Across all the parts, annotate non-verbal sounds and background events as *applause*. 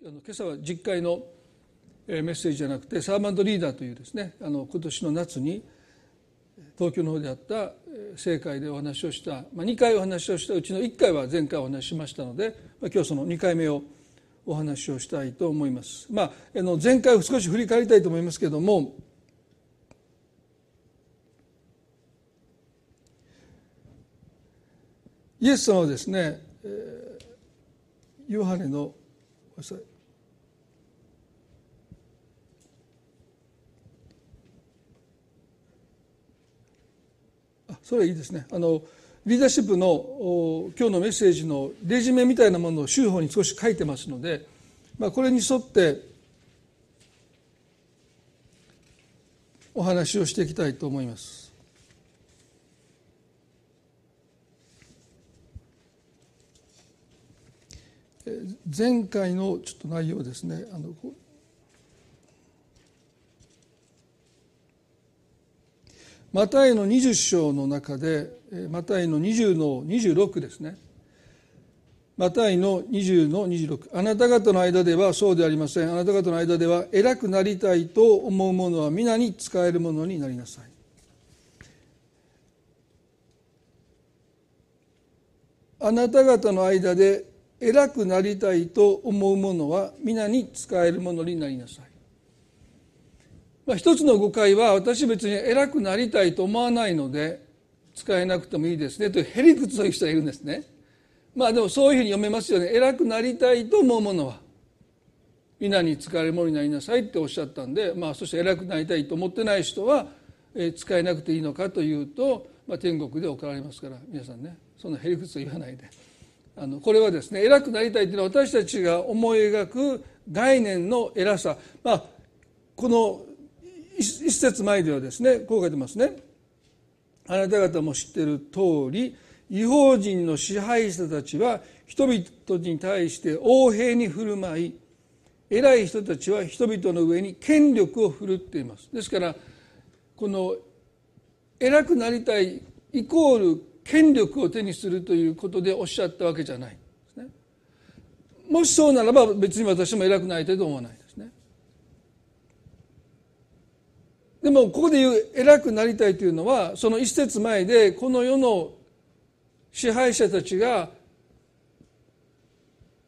あの今朝は実会のメッセージじゃなくてサーバントリーダーというですねあの今年の夏に東京の方であった正会でお話をした、まあ、2回お話をしたうちの1回は前回お話ししましたので、まあ、今日その2回目をお話をしたいと思います。まあ、あの前回を少し振り返りたいと思いますけれどもイエス様はですね、えー、ヨハネのなさいあそれはいいですねあのリーダーシップの今日のメッセージのレジュメみたいなものを週報に少し書いてますので、まあ、これに沿ってお話をしていきたいと思います。前回のちょっと内容ですね。あのマタイの20章の中でマタイの20の26ですね。マタイの20の26あなた方の間ではそうでありません。あなた方の間では偉くなりたいと思うものは皆に使えるものになりなさい。あなた方の間で偉くなりたいと思うものは皆に使えるものになりなさい。まあ、一つの誤解は私別に偉くなりたいと思わないので使えなくてもいいですねというへりくつという人がいるんですね。まあでもそういうふうに読めますよね。偉くなりたいと思うものは皆に使えるものになりなさいっておっしゃったんで、まあそして偉くなりたいと思ってない人は、使えなくていいのかというと、まあ、天国で怒られますから皆さんねそんなへりくつと言わないで。あのこれはですね偉くなりたいというのは私たちが思い描く概念の偉さ、まあ、この一節前ではですねこう書いてますね。あなた方も知っている通り違法人の支配者たちは人々に対して横平に振る舞い偉い人たちは人々の上に権力を振るっていますですからこの偉くなりたいイコール権力を手にするということでおっしゃったわけじゃないですね。もしそうならば別に私も偉くなりたいと思わないですね。でもここで言う偉くなりたいというのはその一節前でこの世の支配者たちが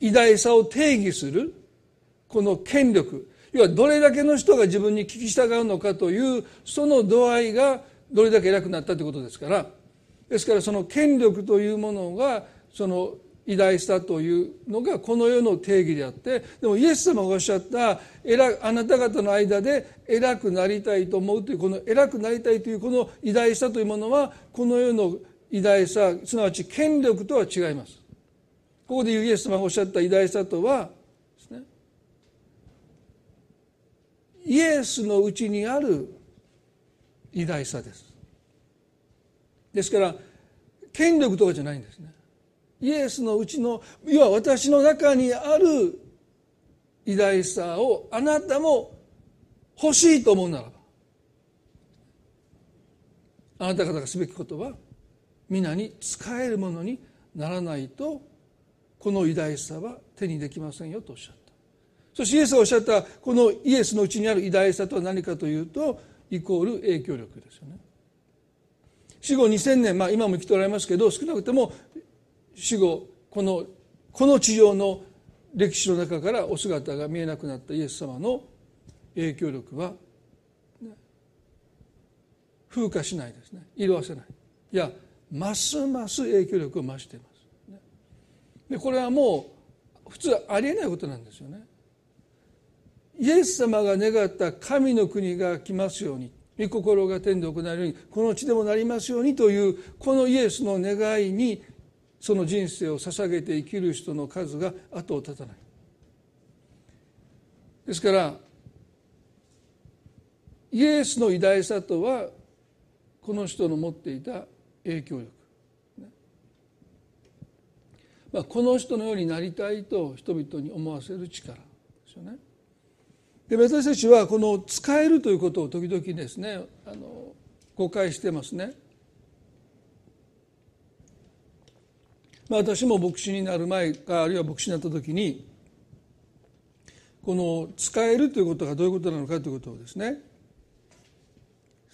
偉大さを定義するこの権力要はどれだけの人が自分に聞き従うのかというその度合いがどれだけ偉くなったということですからですからその権力というものがその偉大さというのがこの世の定義であってでもイエス様がおっしゃったあなた方の間で偉くなりたいと思うというこの偉くなりたいというこの偉大さというものはこの世の偉大さすなわち権力とは違います。ここで言うイエス様がおっしゃった偉大さとはですねイエスのうちにある偉大さです。ですから権力とかじゃないんですね。イエスのうちの要は私の中にある偉大さをあなたも欲しいと思うならばあなた方がすべきことは皆に使えるものにならないとこの偉大さは手にできませんよとおっしゃった。そしてイエスがおっしゃったこのイエスのうちにある偉大さとは何かというとイコール影響力ですよね。死後2000年、まあ、今も生きておられますけど少なくとも死後このこの地上の歴史の中からお姿が見えなくなったイエス様の影響力は、風化しないですね。色あせない。いやますます影響力を増しています、でこれはもう普通ありえないことなんですよね。イエス様が願った神の国が来ますように。御心が天で行われる。ようにこの地でもなりますようにというこのイエスの願いにその人生を捧げて生きる人の数が後を絶たない。ですからイエスの偉大さとはこの人の持っていた影響力、まあ、この人のようになりたいと人々に思わせる力ですよね。で私たちはこの使えるということを時々ですねあの誤解してますね。まあ、私も牧師になる前かあるいは牧師になった時にこの使えるということがどういうことなのかということをですね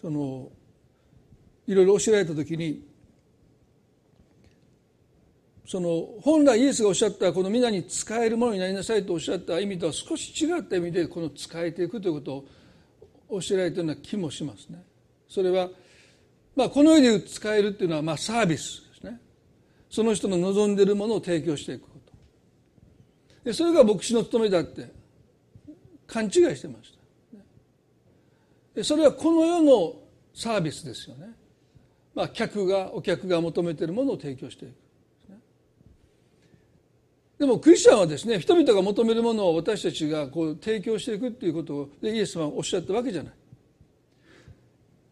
そのいろいろ教えられた時にその本来イエスがおっしゃったこの皆に使えるものになりなさいとおっしゃった意味とは少し違った意味でこの使えていくということを教えられたような気もしますね。それは、まあ、この世で使えるっていうのはまあサービスですね。その人の望んでいるものを提供していくこと。でそれが牧師の務めだって勘違いしてました。でそれはこの世のサービスですよね。まあ、客がお客が求めているものを提供していく。でもクリスチャンはですね人々が求めるものを私たちがこう提供していくっていうことでイエス様はおっしゃったわけじゃない。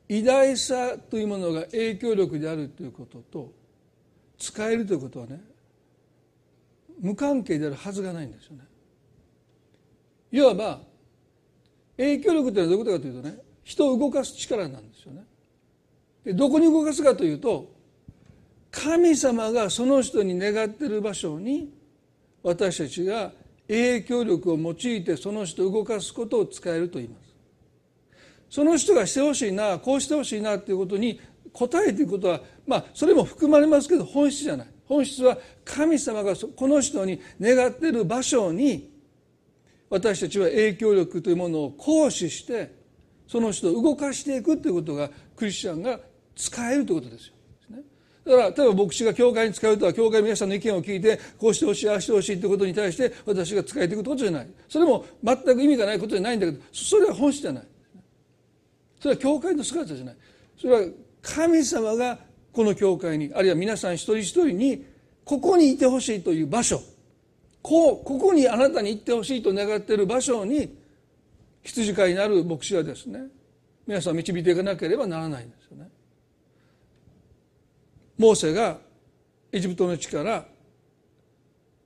偉大さというものが影響力であるということと使えるということはね無関係であるはずがないんですよね。いわば影響力というのはどういうことかというとね人を動かす力なんですよね。でどこに動かすかというと神様がその人に願っている場所に私たちが影響力を用いてその人を動かすことを使えると言います。その人がしてほしいなこうしてほしいなっていうことに答えていくことはまあそれも含まれますけど本質じゃない。本質は神様がこの人に願っている場所に私たちは影響力というものを行使してその人を動かしていくということがクリスチャンが使えるということですよ。だから例えば牧師が教会に使うとは教会の皆さんの意見を聞いてこうしてほしいああしてほしいということに対して私が使えていくことじゃない。それも全く意味がないことじゃないんだけどそれは本質じゃない。それは教会の姿じゃない。それは神様がこの教会にあるいは皆さん一人一人にここにいてほしいという場所。こうここにあなたに行ってほしいと願っている場所に羊飼いになる牧師はですね皆さん導いていかなければならないんですよね。モーセがエジプトの地から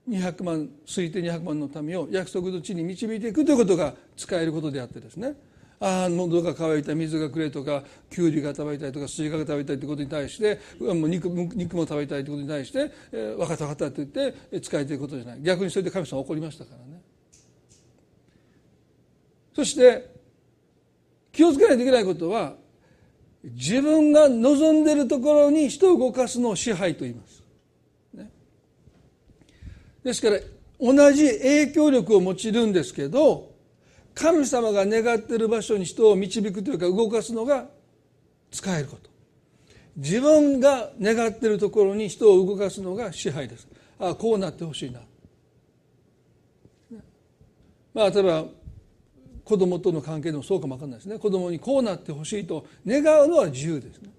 200万推定200万の民を約束の地に導いていくということが使えることであってですね。ああ喉が渇いた水がくれとかきゅうりが食べたいとかスイカが食べたいということに対してもう肉肉も食べたいということに対して、えー、分かった分かったと言って仕えていくことじゃない。逆にそれで神様は怒りましたからね。そして気をつけないといけないことは自分が望んでいるところに人を動かすのを支配と言います。ね、ですから同じ影響力を用いるんですけど神様が願っている場所に人を導くというか動かすのが使えること。自分が願っているところに人を動かすのが支配です。ああこうなってほしいな、まあ例えば子供との関係でもそうかも分かんないですね。子供にこうなってほしいと願うのは自由ですね。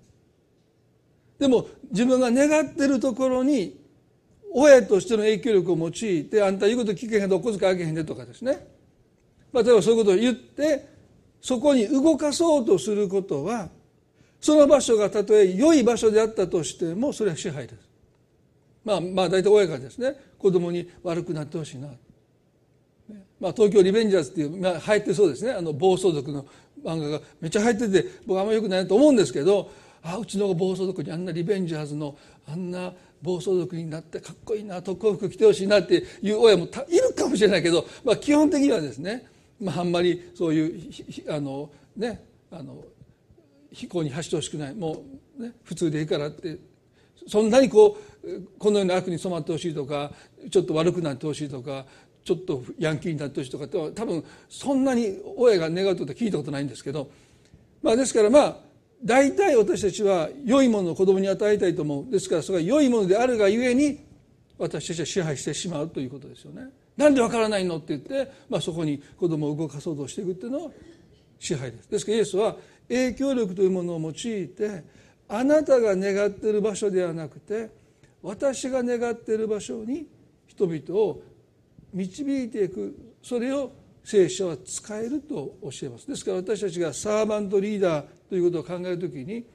でも自分が願ってるところに親としての影響力を用いてあんた言うこと聞けへんとお小遣いあげへんでとかですね、まあ、例えばそういうことを言ってそこに動かそうとすることはその場所がたとえ良い場所であったとしてもそれは支配です。まあまあ大体親がですね。子供に悪くなってほしいな。まあ、東京リベンジャーズっていう、まあ、流行ってそうですね。あの暴走族の漫画がめっちゃ流行ってて僕あんまよくないと思うんですけどあうちの暴走族にあんなリベンジャーズのあんな暴走族になってかっこいいな特攻服着てほしいなっていう親もいるかもしれないけど、まあ、基本的にはですね、まあ、あんまりそういうあのねあの飛行に走ってほしくない。もう、ね、普通でいいからって。そんなにこうこのような悪に染まってほしいとかちょっと悪くなってほしいとかちょっとヤンキーになってほしいとかって多分そんなに親が願うことは聞いたことないんですけど、まあ、ですからまあ大体私たちは良いものを子供に与えたいと思うですからそれが良いものであるがゆえに私たちは支配してしまうということですよね。なんでわからないのって言って、まあ、そこに子供を動かそうとしていくっていうのは支配です。ですからイエスは影響力というものを用いてあなたが願っている場所ではなくて私が願っている場所に人々を導いていくそれを聖書は使えると教えます。ですから私たちがサーバントリーダーということを考えるときに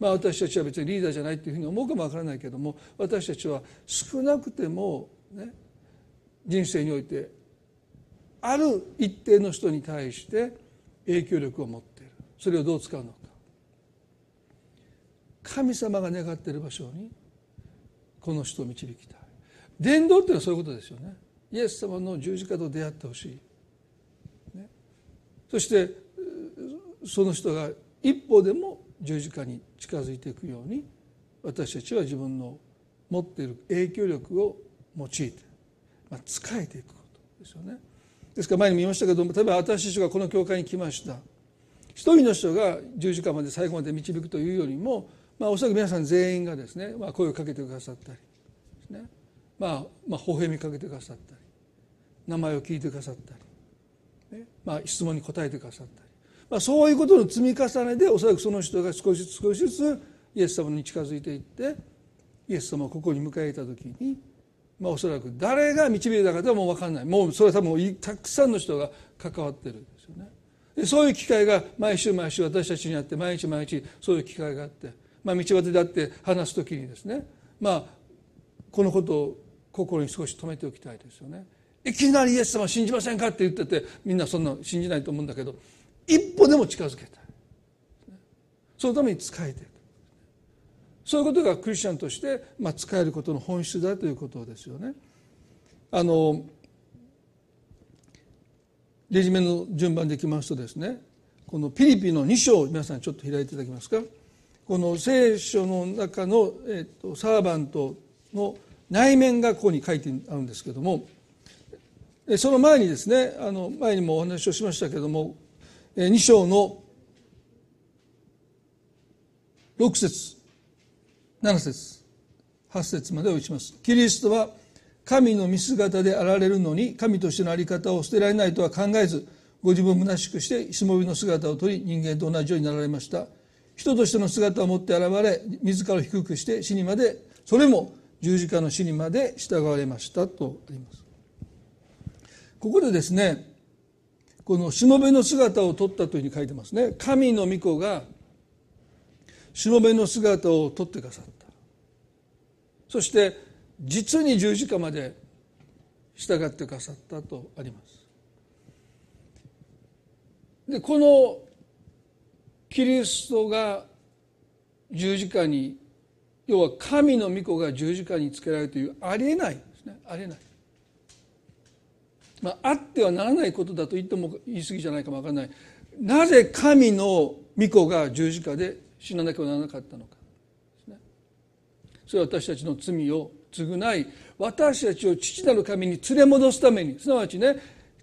まあ私たちは別にリーダーじゃないというふうに思うかもわからないけども私たちは少なくてもね人生においてある一定の人に対して影響力を持っている。それをどう使うのか。神様が願っている場所にこの人を導きたい。伝道っていうのはそういうことですよね。イエス様の十字架と出会ってほしい。そしてその人が一歩でも十字架に近づいていくように私たちは自分の持っている影響力を用いて、まあ、使えていくことですよね。ですから前にも言いましたけども例えば私たちがこの教会に来ました。一人の人が十字架まで最後まで導くというよりも、まあ、おそらく皆さん全員がですね、まあ、声をかけてくださったりですね、まあ、まあ微笑みかけてくださったり名前を聞いてくださったり、ねまあ、質問に答えてくださったり、まあ、そういうことの積み重ねでおそらくその人が少しずつ少しずつイエス様に近づいていってイエス様をここに迎えた時に、まあ、おそらく誰が導いたかではもう分かんないもうそれは多分たくさんの人が関わってるんですよね。でそういう機会が毎週毎週私たちにあって毎日毎日そういう機会があって、まあ、道端であって話す時にですねまあこのことを心に少し留めておきたいですよね。いきなりイエス様信じませんかって言っててみんなそんな信じないと思うんだけど一歩でも近づけたいそのために使えているそういうことがクリスチャンとして、まあ、使えることの本質だということですよね。あのレジメの順番でいきますとですねこのピリピの2章皆さんちょっと開いていただけますかこの聖書の中の、えっと、サーバントの内面がここに書いてあるんですけどもその前にですねあの前にもお話をしましたけれども2章の6節7節8節までを打ちます。キリストは神の見姿であられるのに神としての在り方を捨てられないとは考えずご自分を虚しくしてしもべの姿を取り人間と同じようになられました。人としての姿を持って現れ自らを低くして死にまでそれも十字架の死にまで従われましたとあります。ここでですねこのしもべの姿を取ったというふうに書いてますね。神の御子がしもべの姿を取ってくださった。そして実に十字架まで従ってくださったとあります。でこのキリストが十字架に要は神の御子が十字架につけられるというありえないですね。ありえない。まあ、あってはならないことだと言っても言い過ぎじゃないかも分からない。なぜ神の御子が十字架で死ななきゃならなかったのか。それは私たちの罪を償い。私たちを父なる神に連れ戻すために。すなわちね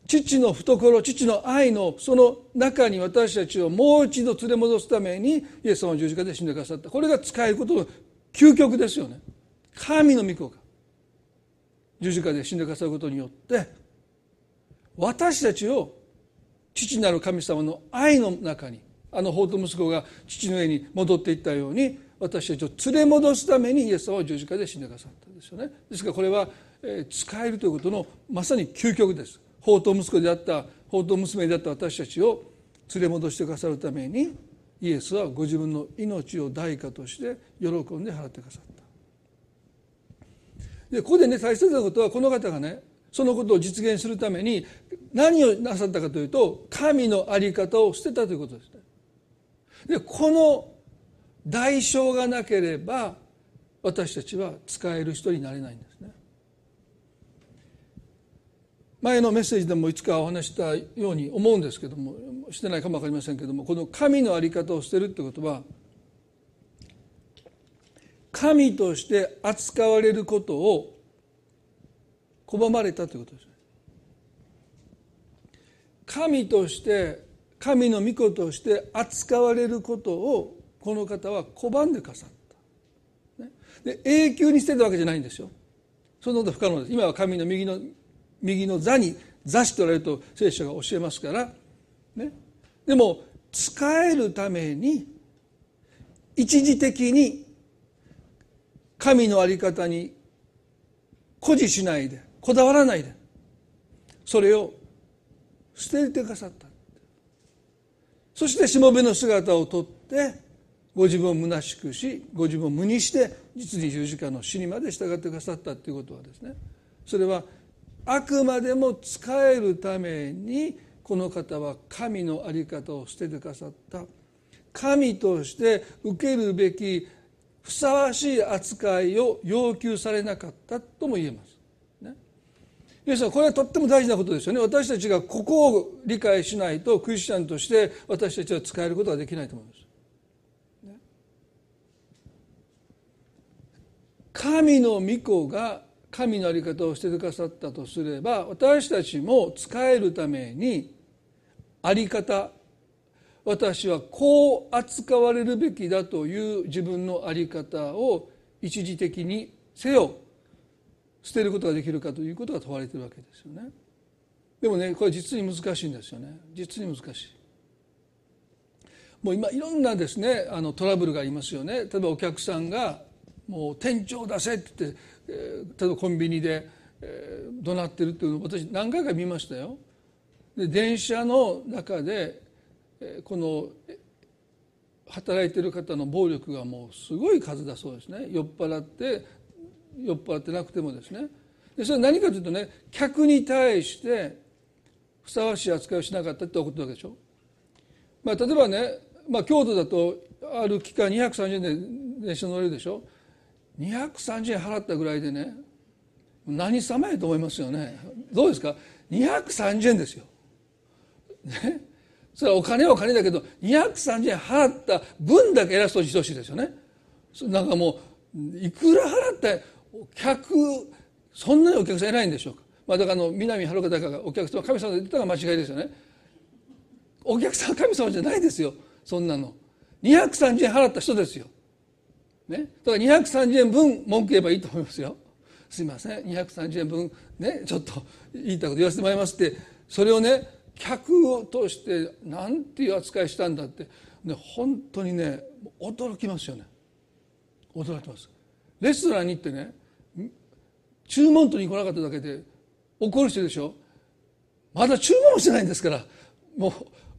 父の懐父の愛のその中に私たちをもう一度連れ戻すためにイエス様は十字架で死んでくださった。これが使えることの究極ですよね。神の御子が十字架で死んでくださることによって私たちを父なる神様の愛の中にあの法と息子が父の上に戻っていったように私たちを連れ戻すためにイエス様は十字架で死んでくださったんですよね。ですからこれは、え使えるということのまさに究極です。法と息子であった法と娘であった私たちを連れ戻してくださるためにイエスはご自分の命を代価として喜んで払ってくださったでここでね大切なことはこの方がねそのことを実現するために何をなさったかというと神の在り方を捨てたということですね。でこの代償がなければ私たちは使える人になれないんですね。前のメッセージでもいつかお話したように思うんですけどもしてないかも分かりませんけどもこの神の在り方を捨てるってことは神として扱われることを拒まれたということです神として神の御子として扱われることをこの方は拒んでかさった、ね、で永久に捨てたわけじゃないんですよ。そのこと不可能です。今は神の右の右の座に座しておられると聖書が教えますから、ね、でも使えるために一時的に神の在り方に誇示しないでこだわらないでそれを捨ててくださった。そしてしもべの姿をとってご自分を虚しくしご自分を無にして実に十字架の死にまで従ってくださったということはですね。それはあくまでも使えるためにこの方は神の在り方を捨ててくださった神として受けるべきふさわしい扱いを要求されなかったとも言えます。ね、皆さんこれはとっても大事なことですよね私たちがここを理解しないとクリスチャンとして私たちは使えることができないと思います。神の御子が神の在り方をしてくださったとすれば私たちも使えるために在り方私はこう扱われるべきだという自分の在り方を一時的にせよ捨てることができるかということが問われてるわけですよね。でもねこれ実に難しいんですよね実に難しい。もう今いろんなですねあのトラブルがありますよね例えばお客さんがもう店長出せって言って、えー、例えばコンビニで、えー、怒鳴ってるっていうのを私何回か見ましたよ。で電車の中で、えー、この働いてる方の暴力がもうすごい数だそうですね酔っ払って酔っ払ってなくてもですねでそれは何かというとね客に対してふさわしい扱いをしなかったってことわけでしょ。まあ、例えばね、まあ、京都だとある期間230円で電車乗れるでしょ230円払ったぐらいでね何様やと思いますよね。どうですか？230円ですよ。ね？それはお金はお金だけど230円払った分だけ偉そうにしてほしいですよね。なんかもういくら払って客そんなにお客さん偉いんでしょうか、まあ、だからあの南遥だからお客様神様で言ったら間違いですよね。お客さんは神様じゃないですよ。そんなの。230円払った人ですよ、ね、だから230円分文句言えばいいと思いますよ。すいません。230円分ねちょっと言いたいこと言わせてもらいますって。それをね客を通して何ていう扱いしたんだって、ね、本当にね驚きますよね。驚きます。レストランに行ってね注文取りに来なかっただけで怒る人でしょ。まだ注文してないんですから。もう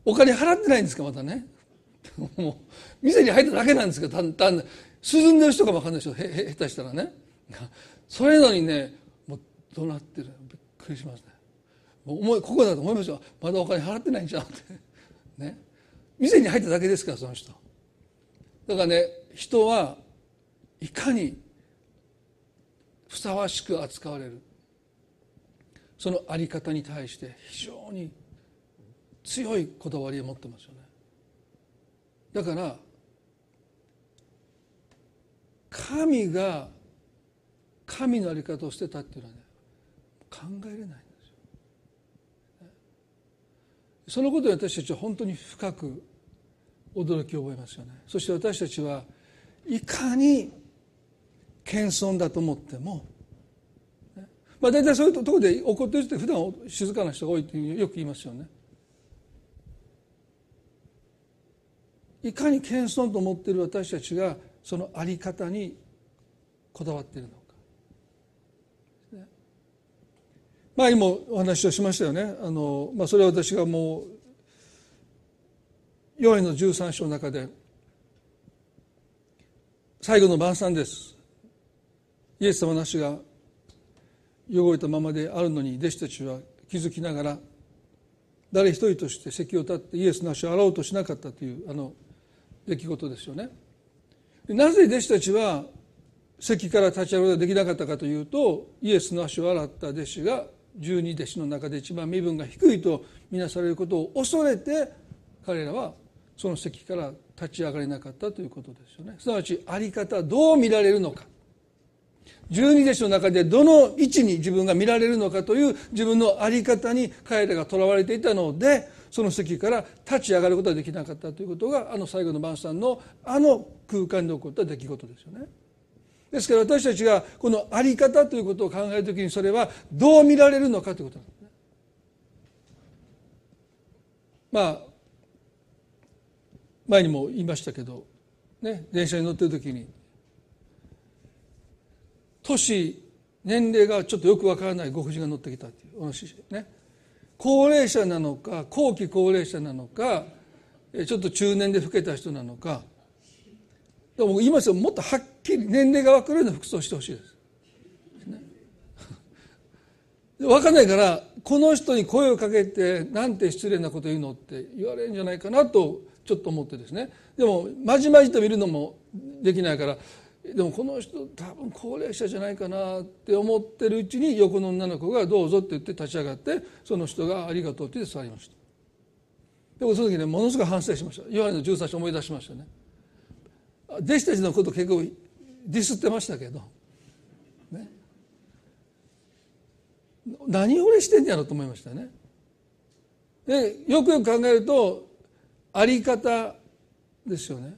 お金払ってないんですかまたね。*laughs* もう店に入っただけなんですけど単単涼んでる人かも分かんないでしょへ下手したらね。それのにねもう怒鳴ってる。びっくりしますね。もう思いここだと思いますよ。まだお金払ってないんじゃんって。ね。店に入っただけですからその人。だからね人はいかにふさわしく扱われる。その在り方に対して非常に強いこだわりを持ってますよね。だから神が神の在り方を捨てたっていうのはね考えれないんですよ。そのことに私たちは本当に深く驚きを覚えますよね。そして私たちはいかに謙遜だと思っても、まあ、大体そういうところで怒ってる人って普段静かな人が多いっていうよく言いますよね。いかに謙遜と思っている私たちがその在り方にこだわっているのか。前にもお話をしましたよね。あのまあ、それは私がもう4位の13章の中で最後の晩餐ですイエス様の足が汚れたままであるのに弟子たちは気づきながら誰一人として席を立ってイエスの足を洗おうとしなかったというあの出来事ですよね。なぜ弟子たちは席から立ち上がることができなかったかというとイエスの足を洗った弟子が十二弟子の中で一番身分が低いとみなされることを恐れて彼らはその席から立ち上がれなかったということですよね。すなわち在り方どう見られるのか。十二弟子の中でどの位置に自分が見られるのかという自分の在り方に彼らがとらわれていたのでその席から立ち上がることができなかったということがあの最後の晩餐のあの空間で起こった出来事ですよね。ですから私たちがこの在り方ということを考えるときにそれはどう見られるのかということなんですね。まあ前にも言いましたけど、ね、電車に乗ってる時に年年齢がちょっとよくわからないご婦人が乗ってきたっていうお話ね高齢者なのか後期高齢者なのかちょっと中年で老けた人なのか。でも言いますよもっとはっきり年齢が分かるような服装してほしいです。分かんないからこの人に声をかけてなんて失礼なこと言うのって言われるんじゃないかなとちょっと思ってですね。でもまじまじと見るのもできないからでもこの人多分高齢者じゃないかなって思ってるうちに横の女の子が「どうぞ」って言って立ち上がってその人が「ありがとう」って言って座りました。でもその時ねものすごい反省しました。ヨハネの13章思い出しましたね。弟子たちのこと結構ディスってましたけど、ね、何を俺してんやろと思いましたね。でよくよく考えるとあり方ですよね。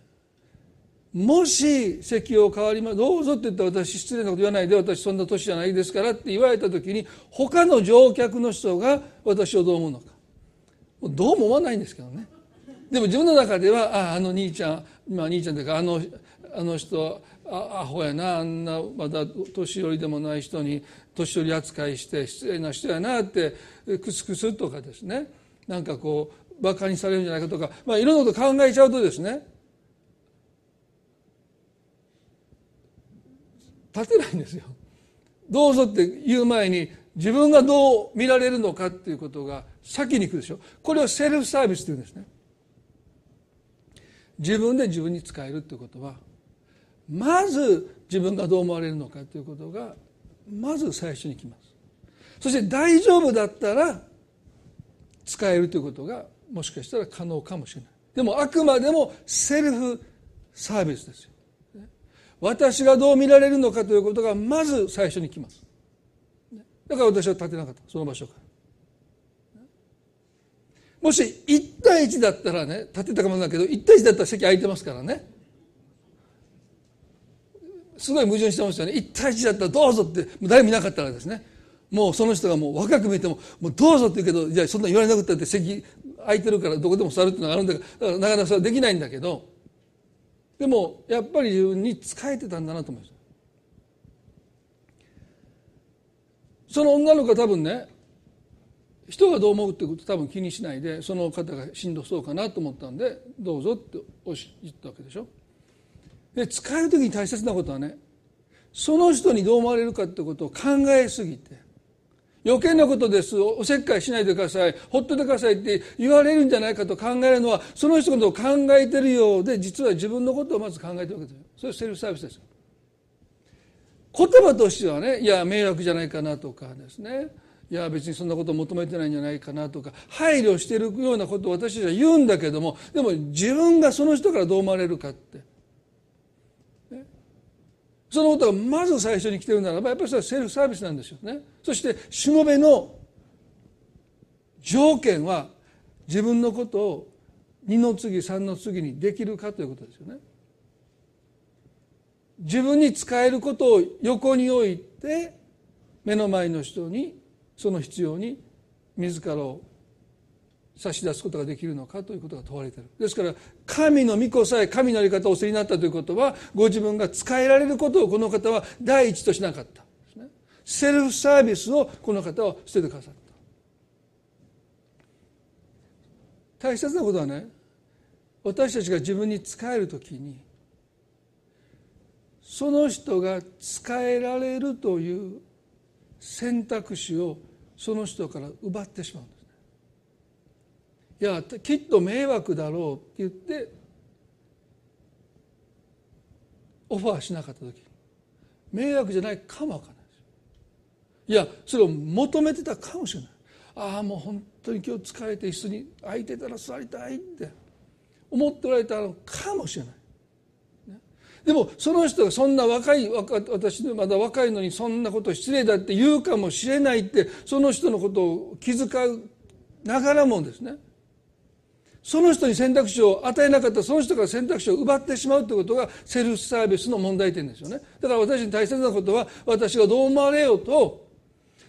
もし席を変わりますどうぞって言ったら私失礼なこと言わないで私そんな年じゃないですからって言われた時に他の乗客の人が私をどう思うのか。どうも思わないんですけどね。でも自分の中ではああの兄ちゃんまあ兄ちゃんというかあのあの人あアホやなあんなまだ年寄りでもない人に年寄り扱いして失礼な人やなってクスクスとかですね。なんかこう馬鹿にされるんじゃないかとか、まあ、いろんなこと考えちゃうとですね立てないんですよ。どうぞって言う前に自分がどう見られるのかっていうことが先に行くでしょ。これをセルフサービスって言うんですね。自分で自分に使えるっていうことはまず自分がどう思われるのかということがまず最初に来ます。そして大丈夫だったら使えるということがもしかしたら可能かもしれない。でもあくまでもセルフサービスですよ。私がどう見られるのかということがまず最初に来ます。だから私は立てなかった。その場所から。もし1対1だったらね立てたかもだけど1対1だったら席空いてますからね。すごい矛盾してましたよね。1対1だったらどうぞって誰も見なかったらですね。もうその人がもう若く見てももうどうぞって言うけどじゃあそんな言われなくったって席空いてるからどこでも座るっていうのがあるんだからなかなかそれはできないんだけどでもやっぱり自分に仕えてたんだなと思いますその女の子は多分ね人がどう思うってこと多分気にしないでその方がしんどそうかなと思ったんでどうぞって言ったわけでしょ。で使える時に大切なことはねその人にどう思われるかってことを考えすぎて余計なことです。おせっかいしないでください。ほっといてくださいって言われるんじゃないかと考えるのはその人のことを考えてるようで実は自分のことをまず考えてるわけですよ。それセルフサービスです言葉としてはねいや迷惑じゃないかなとかですね。いや別にそんなことを求めてないんじゃないかなとか配慮してるようなことを私たちは言うんだけどもでも自分がその人からどう思われるかって、そのことがまず最初に来てるならばやっぱりそれはセルフサービスなんですよねそしてしもべの条件は自分のことを2の次3の次にできるかということですよね。自分に使えることを横に置いて目の前の人にその必要に自らを差し出すことができるのかということが問われている。ですから神の御子さえ神の在り方をお捨てになったということはご自分が使えられることをこの方は第一としなかった。ですねセルフサービスをこの方は捨ててくださった。大切なことはね私たちが自分に使える時にその人が使えられるという選択肢をその人から奪ってしまうんです。いやきっと迷惑だろうって言ってオファーしなかった時。迷惑じゃないかもわからないですいやそれを求めてたかもしれない。ああもう本当に今日疲れて椅子に空いてたら座りたいって。思っておられたのかもしれない。でもその人がそんな若い私まだ若いのにそんなこと失礼だって言うかもしれないってその人のことを気遣うながらもですね。その人に選択肢を与えなかったその人から選択肢を奪ってしまうということがセルフサービスの問題点ですよね。だから私に大切なことは私がどう思われようと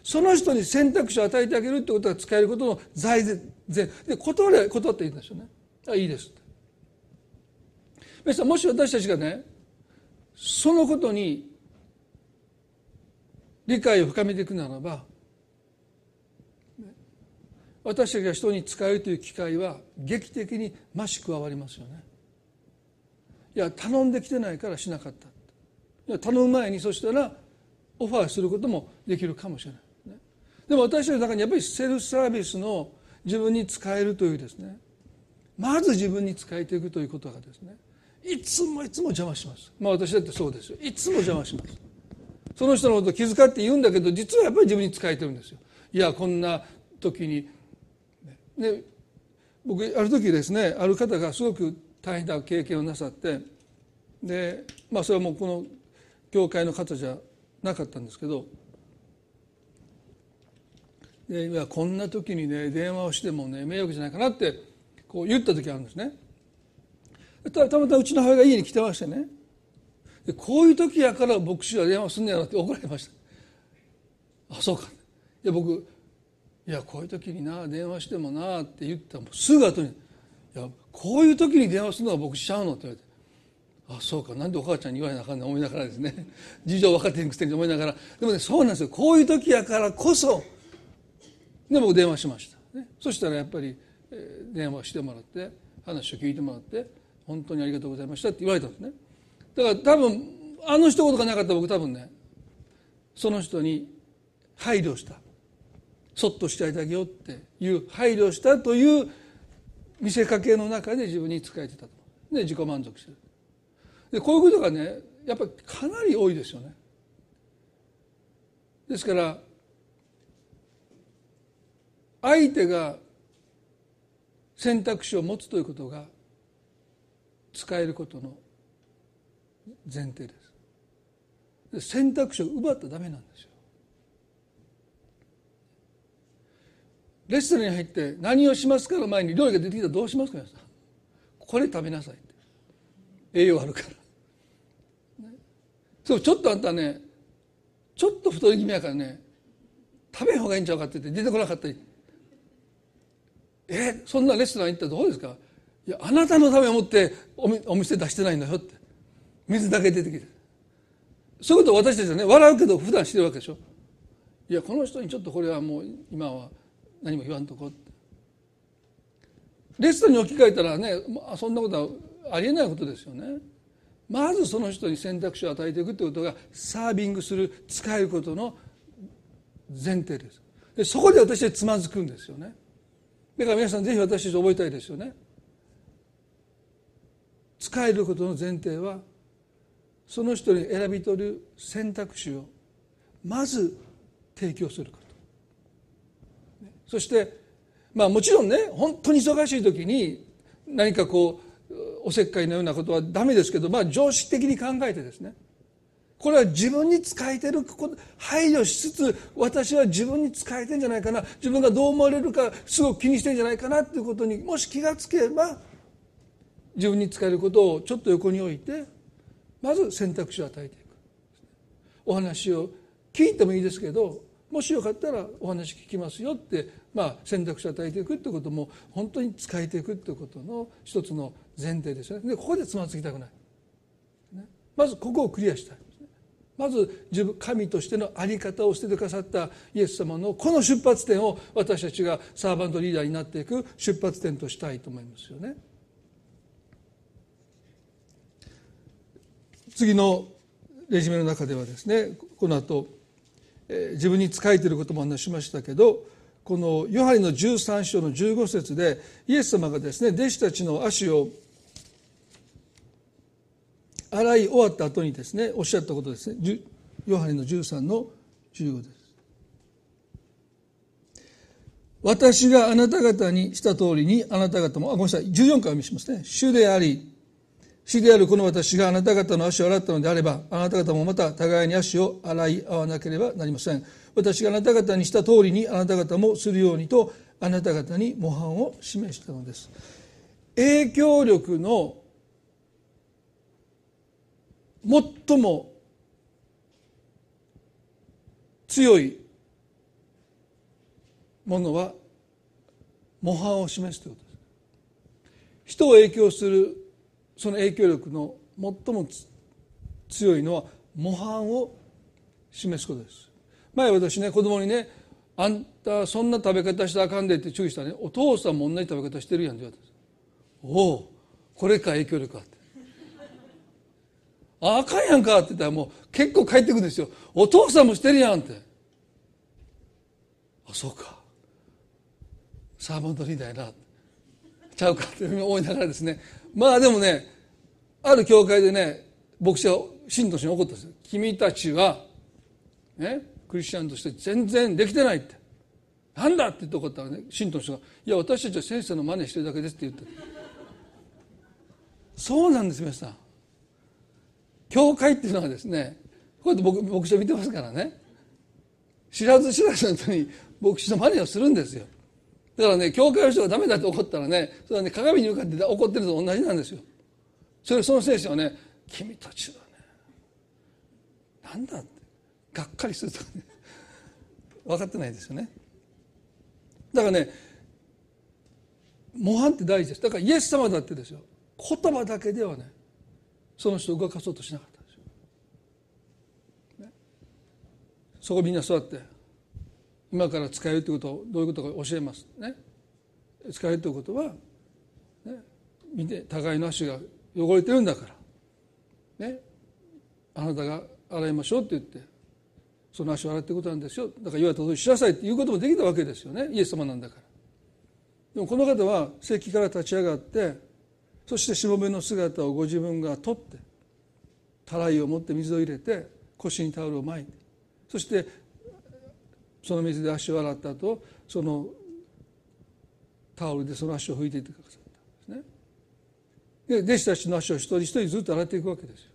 その人に選択肢を与えてあげるということが使えることの財前で断れ断っていいんですよね。あいいですって。皆さんもし私たちがねそのことに理解を深めていくならば私たちが人に使えるという機会は劇的に増し加わりますよね。いや頼んできてないからしなかった。いや頼む前にそしたらオファーすることもできるかもしれない、でも私たちの中にやっぱりセルフサービスの自分に使えるというですね。まず自分に使えていくということがですね。いつもいつも邪魔します。まあ私だってそうですよ。いつも邪魔します。その人のこと気遣って言うんだけど実はやっぱり自分に使えてるんですよ。いやこんな時にね僕ある時ですねある方がすごく大変な経験をなさってでまあそれはもうこの教会の方じゃなかったんですけどでいやこんな時にね電話をしてもね迷惑じゃないかなってこう言った時あるんですね。たまたまうちの母親が家に来てましてね。でこういう時やから牧師は電話すんねやろって怒られました。あそうか。いや僕いやこういう時にな電話してもなって言ったらすぐ後に「いやこういう時に電話するのは牧師ちゃうの?」って言われて。あそうか。なんでお母ちゃんに言われなあかんね思いながらですね。*laughs* 事情分かってへんくせに思いながら。でもねそうなんですよ。こういう時やからこそで僕電話しました、ね、そしたらやっぱり、えー、電話してもらって話を聞いてもらって本当にありがとうございましたって言われたんですね。だから多分あの一言がなかったら僕多分ねその人に配慮した。そっとしてあげようっていう配慮したという見せかけの中で自分に使えてたと。で自己満足してる。でこういうことがねやっぱりかなり多いですよね。ですから相手が選択肢を持つということが使えることの前提です。選択肢を奪ったらダメなんですよ。レストランに入って何をしますかの前に料理が出てきたらどうしますか皆さん。これ食べなさいって。栄養あるから、そうちょっとあんたねちょっと太り気味やからね食べん方がいいんちゃうかって言って出てこなかったり。えそんなレストラン行ったらどうですか？いやあなたのためを思ってお店出してないんだよって。水だけ出てきて。そういうことを私たちはね笑うけど普段してるわけでしょ。いやこの人にちょっとこれはもう今は何も言わんとこって。レストランに置き換えたらねそんなことはありえないことですよね。まずその人に選択肢を与えていくってことがサービングする使えることの前提です。でそこで私はつまずくんですよね。だから皆さんぜひ私たち覚えたいですよね。使えることの前提はその人に選び取る選択肢をまず提供すること。そしてまあもちろんね本当に忙しい時に何かこうおせっかいのようなことはダメですけどまあ常識的に考えてですね。これは自分に使えてる配慮しつつ私は自分に使えてんじゃないかな。自分がどう思われるかすごく気にしてんじゃないかなっていうことにもし気がつけば自分に使えることをちょっと横に置いてまず選択肢を与えていく。お話を聞いてもいいですけどもしよかったらお話聞きますよって、まあ、選択肢を与えていくってことも本当に使えていくってことの一つの前提ですよね。でここでつまずきたくない、ね、まずここをクリアしたい。まず自分神としての在り方を捨ててくださったイエス様のこの出発点を私たちがサーバントリーダーになっていく出発点としたいと思いますよね。次のレジュメの中ではですねこの後、自分に仕えていることも話しましたけどこのヨハネの13章の15節でイエス様がですね弟子たちの足を洗い終わった後にですねおっしゃったことですね。ヨハネの13の15です。私があなた方にした通りにあなた方もあごめんなさい14回お見せしますね。主であり主であるこの私があなた方の足を洗ったのであればあなた方もまた互いに足を洗い合わなければなりません。私があなた方にした通りにあなた方もするようにとあなた方に模範を示したのです。影響力の最も強いものは模範を示すということです。人を影響するその影響力の最も強いのは模範を示すことです。前私ね子供にね「あんたそんな食べ方したらあかんで」って注意したらね「お父さんも同じ食べ方してるやん」って言われたんです。おおこれか影響力あって。ああかんやんかって言ったらもう結構帰ってくるんですよ。お父さんもしてるやんって。あそうか。サーバントリーダーやな。ちゃうかって思いながらですねまあでもねある教会でね牧師は信徒に怒ったんですよ。君たちはねクリスチャンとして全然できてないって。なんだって言って怒ったらね信徒の人が「いや私たちは先生の真似してるだけです」って言ってそうなんです皆さん。教会っていうのはですねこうやって僕牧師を見てますからね。知らず知らずの人に牧師の真似をするんですよ。だからね教会の人がダメだって怒ったらねそれはね鏡に向かって怒ってると同じなんですよ。それその先生はね「君たちはねなんだ?」ってがっかりするとかね *laughs* 分かってないですよね。だからね模範って大事です。だからイエス様だってですよ。言葉だけではねその人を動かそうとしなかったんですよ、ね、そこみんな座って今から使えるということをどういうことか教えますね。使えるということは、ね、見て互いの足が汚れてるんだからね。あなたが洗いましょうって言ってその足を洗っていくことなんですよ。だから言われた通りしなさいっていうこともできたわけですよね。イエス様なんだから。でもこの方は席から立ち上がってそしてしもべの姿をご自分が取ってたらいを持って水を入れて腰にタオルを巻いてそしてその水で足を洗った後そのタオルでその足を拭いていってくださったんですね。で弟子たちの足を一人一人ずっと洗っていくわけですよ。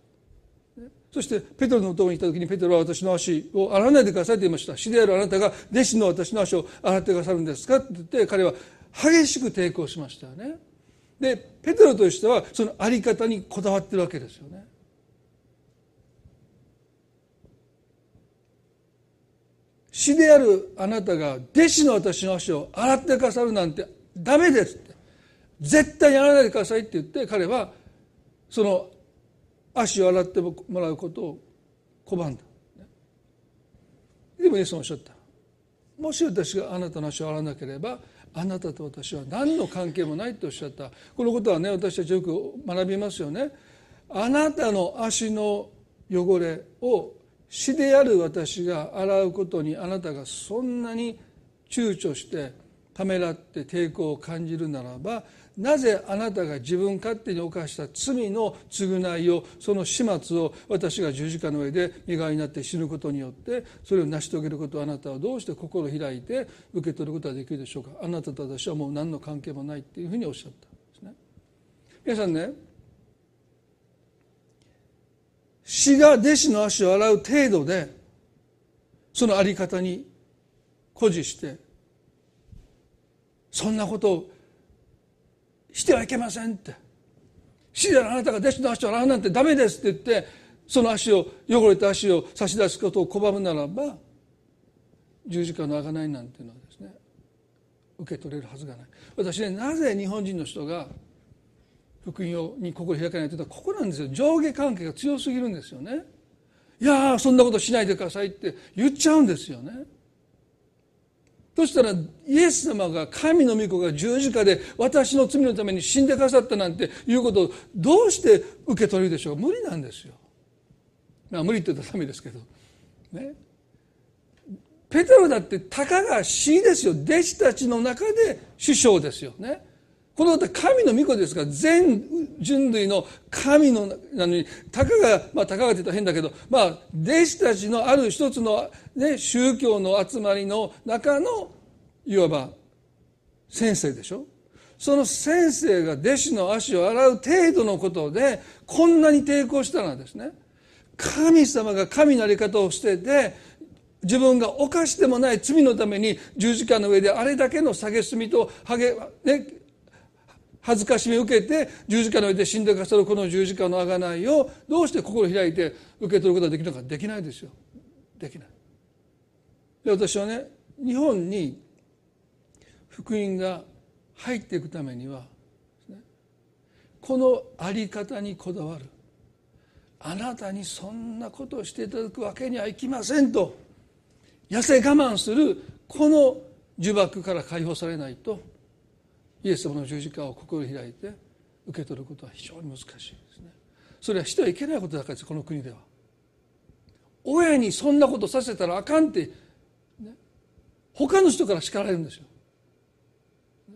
そしてペトロのところに行った時にペトロは私の足を洗わないでくださいと言いました。死であるあなたが弟子の私の足を洗ってくださるんですかって言って彼は激しく抵抗しましたよね。でペテロとしてはその在り方にこだわってるわけですよね。死であるあなたが弟子の私の足を洗ってくださるなんてダメですって。絶対やらないでくださいって言って彼はその足を洗ってもらうことを拒んだ。でもイエスもおっしゃった。もし私があなたの足を洗わなければあなたと私は何の関係もないとおっしゃった。このことはね私たちよく学びますよね。あなたの足の汚れを死である私が洗うことにあなたがそんなに躊躇してためらって抵抗を感じるならばなぜあなたが自分勝手に犯した罪の償いをその始末を私が十字架の上で身代わりになって死ぬことによってそれを成し遂げることをあなたはどうして心を開いて受け取ることができるでしょうか。あなたと私はもう何の関係もないっていうふうにおっしゃった。んですね。皆さんね死が弟子の足を洗う程度でその在り方に誇示してそんなことをしてはいけませんって。死であなたが弟子の足を洗うなんてダメですって言ってその足を汚れた足を差し出すことを拒むならば十字架の贖いなんていうのはですね受け取れるはずがない。私ねなぜ日本人の人が福音に心開かないというのはここなんですよ上下関係が強すぎるんですよねいやそんなことしないでくださいって言っちゃうんですよねそしたらイエス様が神の御子が十字架で私の罪のために死んでくださったなんていうことをどうして受け取るでしょう無理なんですよ。まあ無理って言ったらダメですけど。ね。ペテロだってたかが死ですよ。弟子たちの中で首相ですよね。この方神の御子ですから全人類の神のなのにたかがまあたかがって言ったら変だけどまあ弟子たちのある一つの、ね、宗教の集まりの中のいわば先生でしょ？その先生が弟子の足を洗う程度のことでこんなに抵抗したらですね神様が神のあり方を捨てて自分が犯してもない罪のために十字架の上であれだけの蔑みと励、ね、恥ずかしみを受けて十字架の上で死んでくださるこの十字架の贖いをどうして心を開いて受け取ることができるのかできないですよ。できない。で私はね日本に福音が入っていくためにはこの在り方にこだわる。あなたにそんなことをしていただくわけにはいきませんと痩せ我慢するこの呪縛から解放されないとイエス様の十字架を心開いて受け取ることは非常に難しいですね。それはしてはいけないことだからですこの国では。親にそんなことさせたらあかんって、ね、他の人から叱られるんですよ、ね、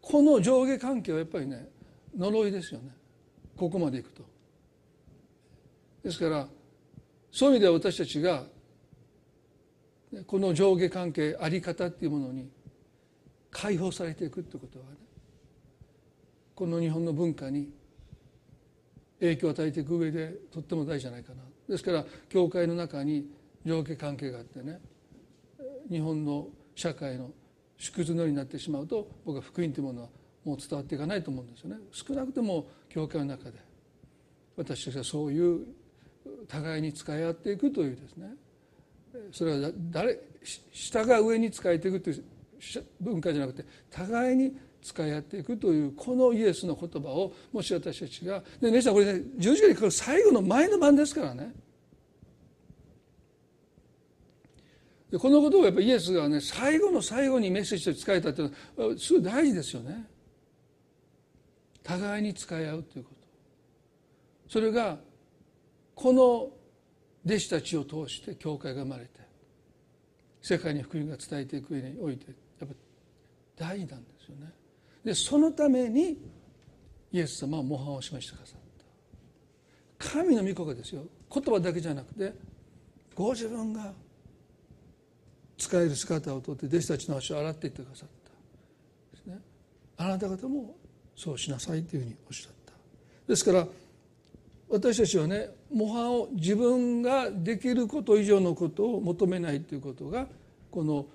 この上下関係はやっぱりね呪いですよね。ここまでいくと。ですからそういう意味では私たちがこの上下関係あり方っていうものに解放されていくってことはねこの日本の文化に影響を与えていく上でとっても大事じゃないかな。ですから教会の中に上下関係があってね日本の社会の縮図のようになってしまうと僕は福音というものはもう伝わっていかないと思うんですよね。少なくとも教会の中で私たちはそういう互いに使い合っていくというですね。それは誰下が上に使えていくという文化じゃなくて互いに使い合っていくというこのイエスの言葉をもし私たちがで皆さんこれね十字架にかかる最後の前の晩ですからね。でこのことをやっぱイエスがね最後の最後にメッセージとして伝えたっていうのはすごい大事ですよね。互いに使い合うということ。それがこの弟子たちを通して教会が生まれて世界に福音が伝えていく上において大事なんですよね。でそのためにイエス様は模範を示してくださった。神の御子がですよ。言葉だけじゃなくてご自分が使える姿をとって弟子たちの足を洗っていってくださった。ですね。あなた方もそうしなさいというふうにおっしゃった。ですから私たちはね模範を自分ができること以上のことを求めないということがこの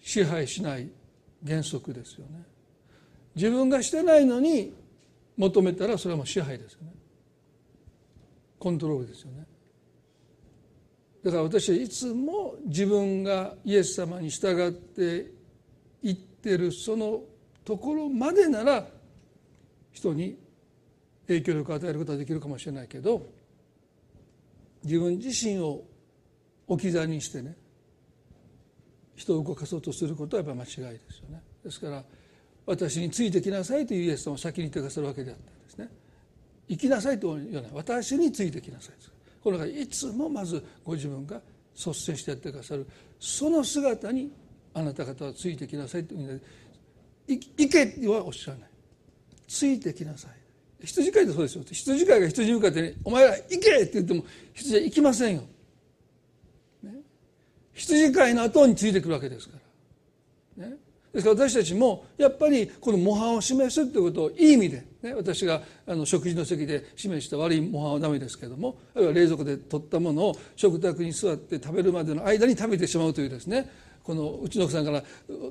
支配しない原則ですよね。自分がしてないのに求めたらそれはもう支配ですよね。コントロールですよね。だから私はいつも自分がイエス様に従っていってるそのところまでなら人に影響力を与えることはできるかもしれないけど自分自身を置き去りにしてね人を動かそうとすることはやっぱ間違いですよね。ですから私についてきなさいというイエス様を先に言ってくださるわけであったんですね。行きなさいと言わない私についてきなさいこれがいつもまずご自分が率先してやってくださるその姿にあなた方はついてきなさいという意味で行けはおっしゃらない。ついてきなさい。羊飼いってそうですよ。羊飼いが羊に向かって、ね「お前ら行け!」って言っても羊は行きませんよ、羊飼いの後についてくるわけですから、ね、ですから私たちもやっぱりこの模範を示すということをいい意味で、ね、私があの食事の席で示した悪い模範はダメですけどもあるいは冷蔵庫で取ったものを食卓に座って食べるまでの間に食べてしまうというですねこのうちの奥さんから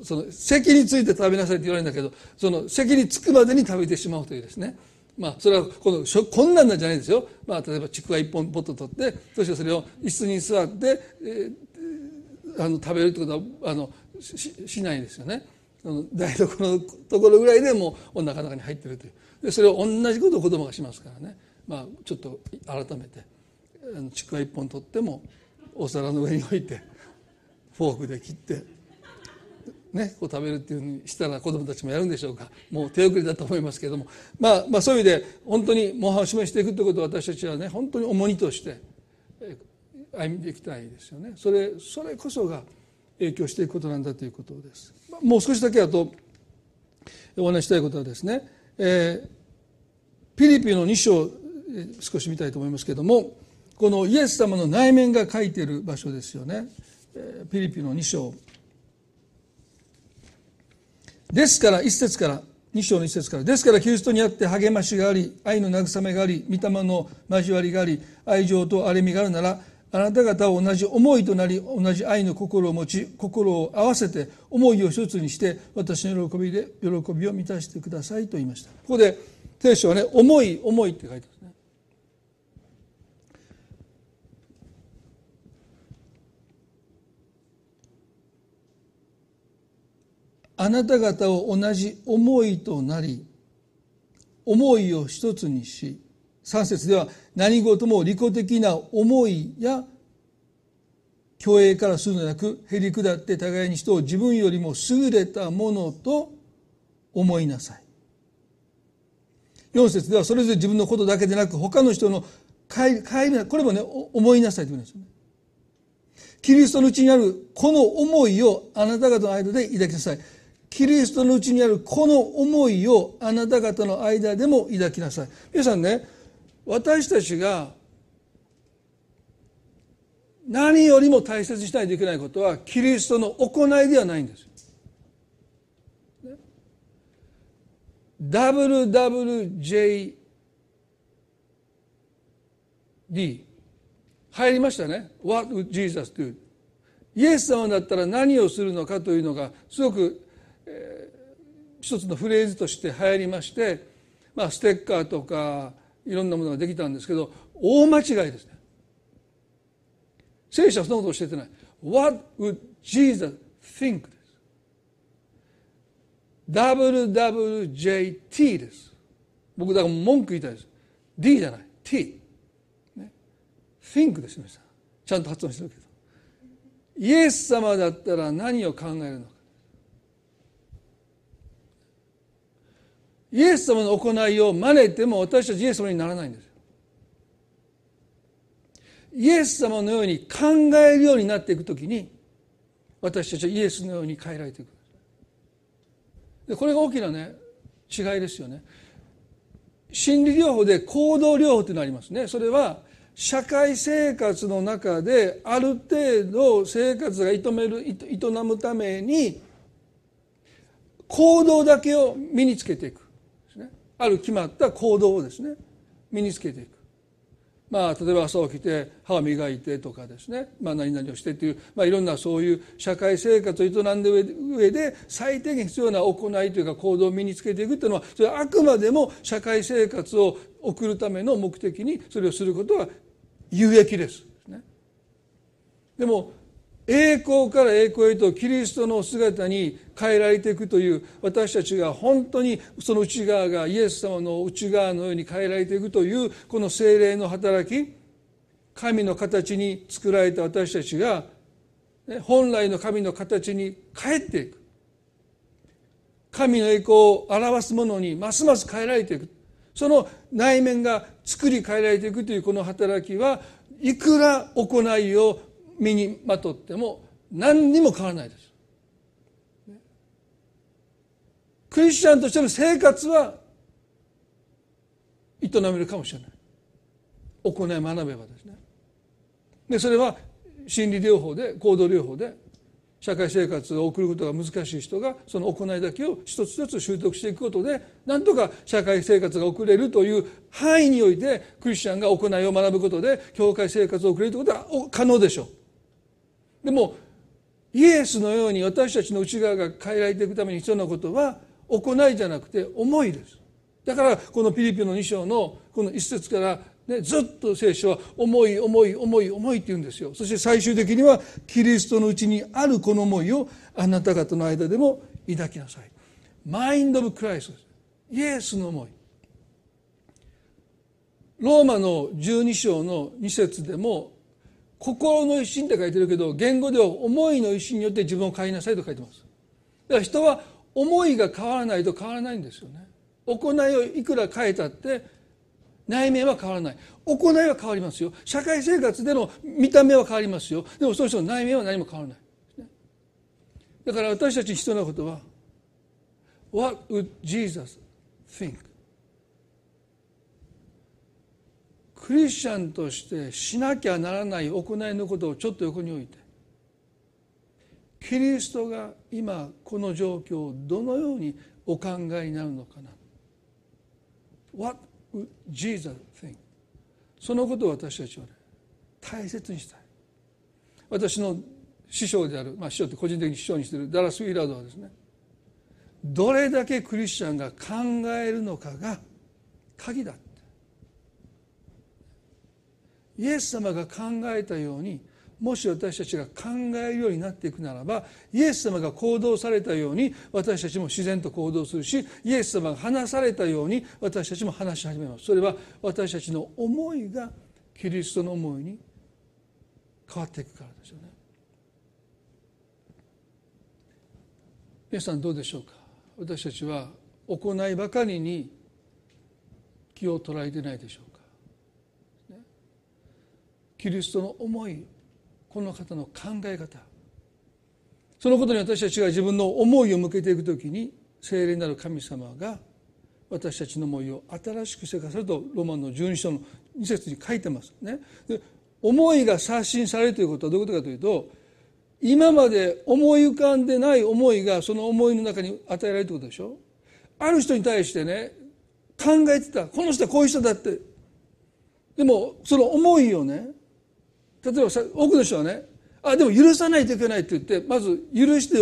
その席について食べなさいって言われるんだけどその席に着くまでに食べてしまうというですね。まあ、それはこのこんなんじゃないですよ、まあ、例えばちくわ一本ポッと取ってそしてそれを椅子に座って、えー、あの食べるってことはあのししないですよね。その台所のところぐらいでもうお腹の中に入ってるという。でそれを同じことを子供がしますからね、まあ、ちょっと改めてあのちくわ一本取ってもお皿の上に置いてフォークで切ってね、こう食べるっていうふうにしたら子どもたちもやるんでしょうか。もう手遅れだと思いますけれども、まあ、まあそういう意味で本当に模範を示していくということを私たちはね本当に重荷として歩んでいきたいですよねそれそれこそが影響していくことなんだということです。もう少しだけあとお話したいことはですね、えー、ピリピの2章少し見たいと思いますけれどもこのイエス様の内面が書いている場所ですよね。ピリピの2章ですから一節から2章の一節からですからキリストにあって励ましがあり愛の慰めがあり御霊の交わりがあり愛情と憐れみがあるならあなた方は同じ思いとなり同じ愛の心を持ち心を合わせて思いを一つにして私の喜びで喜びを満たしてくださいと言いました。ここで聖書はね思い思いって書いてますね。あなた方を同じ思いとなり思いを一つにし3節では何事も利己的な思いや虚栄からするのではなくへり下って互いに人を自分よりも優れたものと思いなさい。4節ではそれぞれ自分のことだけでなく他の人の帰りこれもね思いなさいというんですよね。キリストのうちにあるこの思いをあなた方の間で抱きなさい。キリストのうちにあるこの思いをあなた方の間でも抱きなさい。皆さんね私たちが何よりも大切にしないといけないことはキリストの行いではないんです。WWJD 入りましたね。What would Jesus do? イエス様だったら何をするのかというのがすごく、えー、一つのフレーズとして流行りまして、まあ、ステッカーとかいろんなものができたんですけど大間違いですね。聖書はそんなことを教えてない。What would Jesus think? です。WWJT です。僕だから文句言いたいです。D じゃない。T。ね、think です皆さん。ちゃんと発音してるけど。イエス様だったら何を考えるのか。イエス様の行いを真似ても私たちイエス様にならないんです。イエス様のように考えるようになっていくときに私たちはイエスのように変えられていく。でこれが大きなね違いですよね。心理療法で行動療法というのがありますね。それは社会生活の中である程度生活が営める営むために行動だけを身につけていく。ある決まった行動をですね身につけていく。まあ、例えば朝起きて歯を磨いてとかですね、まあ、何々をしてっていう、まあ、いろんなそういう社会生活を営んで上で最低限必要な行いというか行動を身につけていくっていうのはそれはあくまでも社会生活を送るための目的にそれをすることは有益です。でも栄光から栄光へとキリストの姿に変えられていくという私たちが本当にその内側がイエス様の内側のように変えられていくというこの精霊の働き神の形に作られた私たちが本来の神の形に変えていく。神の栄光を表すものにますます変えられていく。その内面が作り変えられていくというこの働きはいくら行いを身にまとっても何にも変わらないです。クリスチャンとしての生活は営めるかもしれない。行い学べばですね。でそれは心理療法で行動療法で社会生活を送ることが難しい人がその行いだけを一つ一つ習得していくことでなんとか社会生活が送れるという範囲においてクリスチャンが行いを学ぶことで教会生活を送れるということは可能でしょう。でもイエスのように私たちの内側が変えられていくために必要なことは行いじゃなくて思いです。だからこのピリピの2章のこの一節から、ね、ずっと聖書は思い思い思い思いって言うんですよ。そして最終的にはキリストのうちにあるこの思いをあなた方の間でも抱きなさい。マインド・オブ・クライストイエスの思い。ローマの12章の2節でも心の一心って書いてるけど言語では思いの一心によって自分を変えなさいと書いてます。だから人は思いが変わらないと変わらないんですよね。行いをいくら変えたって内面は変わらない。行いは変わりますよ。社会生活での見た目は変わりますよ。でもその人の内面は何も変わらない。だから私たちに必要なことは What would Jesus think? クリスチャンとしてしなきゃならない行いのことをちょっと横に置いて。キリストが今この状況をどのようにお考えになるのかな。What would Jesus think? そのことを私たちは、ね、大切にしたい。私の師匠である、まあ、師匠って個人的に師匠にしているダラス・ウィラードはですねどれだけクリスチャンが考えるのかが鍵だイエス様が考えたようにもし私たちが考えるようになっていくならばイエス様が行動されたように私たちも自然と行動するしイエス様が話されたように私たちも話し始めます。それは私たちの思いがキリストの思いに変わっていくからですよね。皆さんどうでしょうか？私たちは行いばかりに気を捉えてないでしょう。キリストの思いこの方の考え方。そのことに私たちが自分の思いを向けていくときに聖霊なる神様が私たちの思いを新しくしてくださるとロマンの12章の2節に書いてますね。で思いが刷新されるということはどういうことかというと今まで思い浮かんでない思いがその思いの中に与えられるということでしょ？ある人に対してね考えてた。この人はこういう人だって。でもその思いをね例えば多くの人はねあでも許さないといけないって言ってまず許して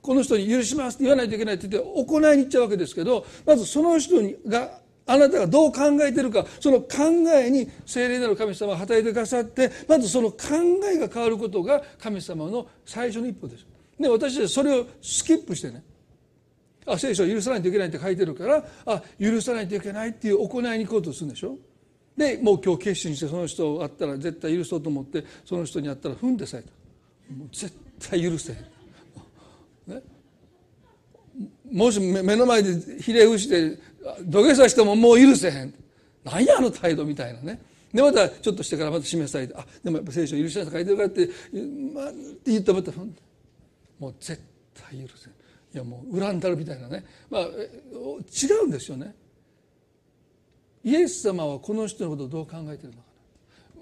この人に許しますって言わないといけないって言って行いに行っちゃうわけですけどまずその人があなたがどう考えてるかその考えに聖霊なる神様が働いてくださってまずその考えが変わることが神様の最初の一歩です。で私たちはそれをスキップしてねあ聖書を許さないといけないって書いてるからあ許さないといけないっていう行いに行こうとするんでしょでもう今日決心してその人を会ったら絶対許そうと思ってその人に会ったら踏んでさえた。もう絶対許せへん、ね、もし目の前でひれ伏して土下座してももう許せへん。何やあの態度みたいなね。でまたちょっとしてからまた示されてあでもやっぱ聖書許しなさい書いてるからって,、まあ、って言ったらまたもう絶対許せん。いやもう恨んだるみたいなね。まあ違うんですよね。イエス様はこの人のことをどう考えてるのかな。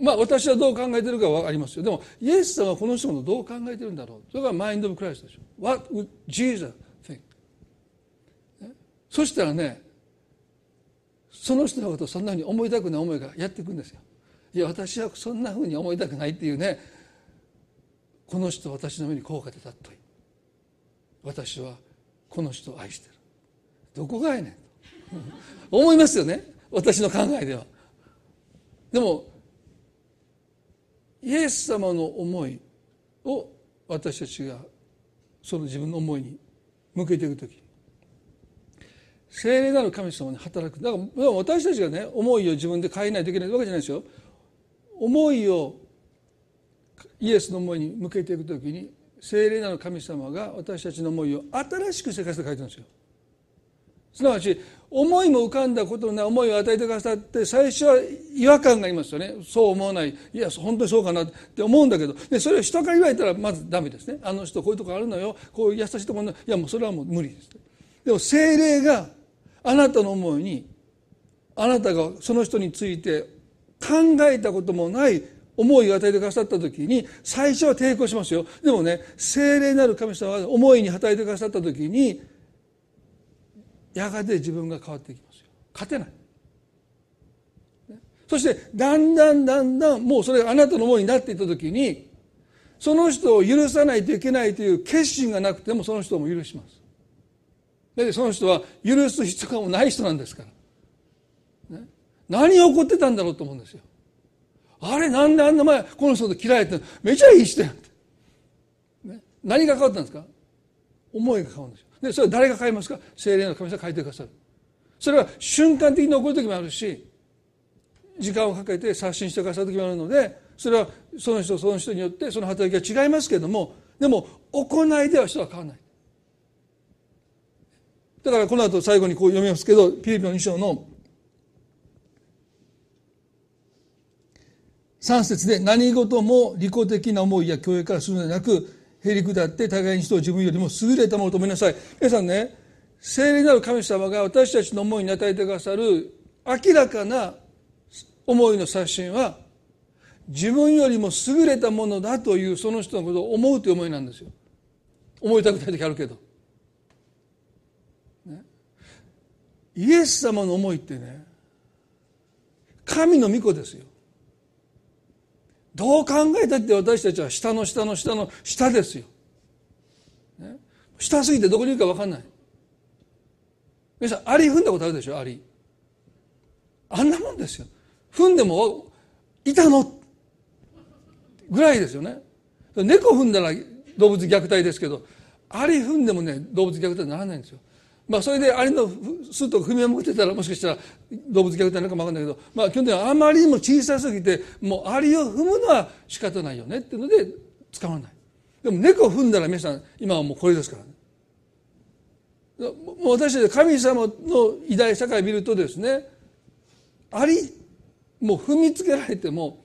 まあ私はどう考えてるかは分かりますよ。でもイエス様はこの人のことをどう考えてるんだろう。それがマインド・オブ・クライストでしょ。What would Jesus think? そしたらねその人のことをそんなふうに思いたくない思いがやっていくんですよ。いや私はそんなふうに思いたくないっていうねこの人私の目に高価でたっとい私はこの人を愛してる。どこがやねん思いますよね。私の考えでは。でもイエス様の思いを私たちがその自分の思いに向けていく時聖霊なる神様に働く。だから私たちがね思いを自分で変えないといけないわけじゃないですよ。思いをイエスの思いに向けていく時に聖霊なる神様が私たちの思いを新しく生活で書いてるんですよ。すなわち思いも浮かんだことのない思いを与えてくださって最初は違和感がありますよね。そう思わない。いや本当にそうかなって。思うんだけど。でそれを人から言われたらまずダメですね。あの人こういうとこあるのよ。こういう優しいところいやもうそれはもう無理です。でも精霊があなたの思いにあなたがその人について考えたこともない思いを与えてくださった時に最初は抵抗しますよ。でもね精霊なる神様が思いに働いてくださった時にやがて自分が変わっていきますよ。勝てない。そしてだんだんだんだんもうそれがあなたのものになっていった時にその人を許さないといけないという決心がなくてもその人も許します。でその人は許す必要がない人なんですから、ね、何が起こってたんだろうと思うんですよ。あれなんであんな前この人と嫌いってめちゃいい人やんって、ね、何が変わったんですか？思いが変わるんですよ。でそれは誰が変えますか？精霊の神様が変えてくださる。それは瞬間的に起こる時もあるし時間をかけて刷新してくださる時もあるのでそれはその人その人によってその働きが違いますけれどもでも行いでは人は変わらない。だからこの後最後にこう読みますけどピリピの2章の3節で何事も利己的な思いや教育からするのではなくへり下って互いに人を自分よりも優れたものと思いなさい。皆さんね聖霊なる神様が私たちの思いに与えてくださる明らかな思いの刷新は自分よりも優れたものだというその人のことを思うという思いなんですよ。思いたくない時あるけど、ね、イエス様の思いってね神の御子ですよ。どう考えたって私たちは下の下の下の下ですよ。ね、下すぎてどこにいるか分かんない。皆さん、アリ踏んだことあるでしょ？アリ。あんなもんですよ。踏んでも、いたの？ぐらいですよね。猫踏んだら動物虐待ですけど、アリ踏んでもね、動物虐待にならないんですよ。まあ、それでアリの巣と踏み破ってたらもしかしたら動物虐待なのかも分かんないけど、まあ、基本的にあまりにも小さすぎてもうアリを踏むのは仕方ないよねっていうので使わない。でも猫を踏んだら皆さん今はもうこれですからね。もう私たち神様の偉大社会を見るとですねアリもう踏みつけられても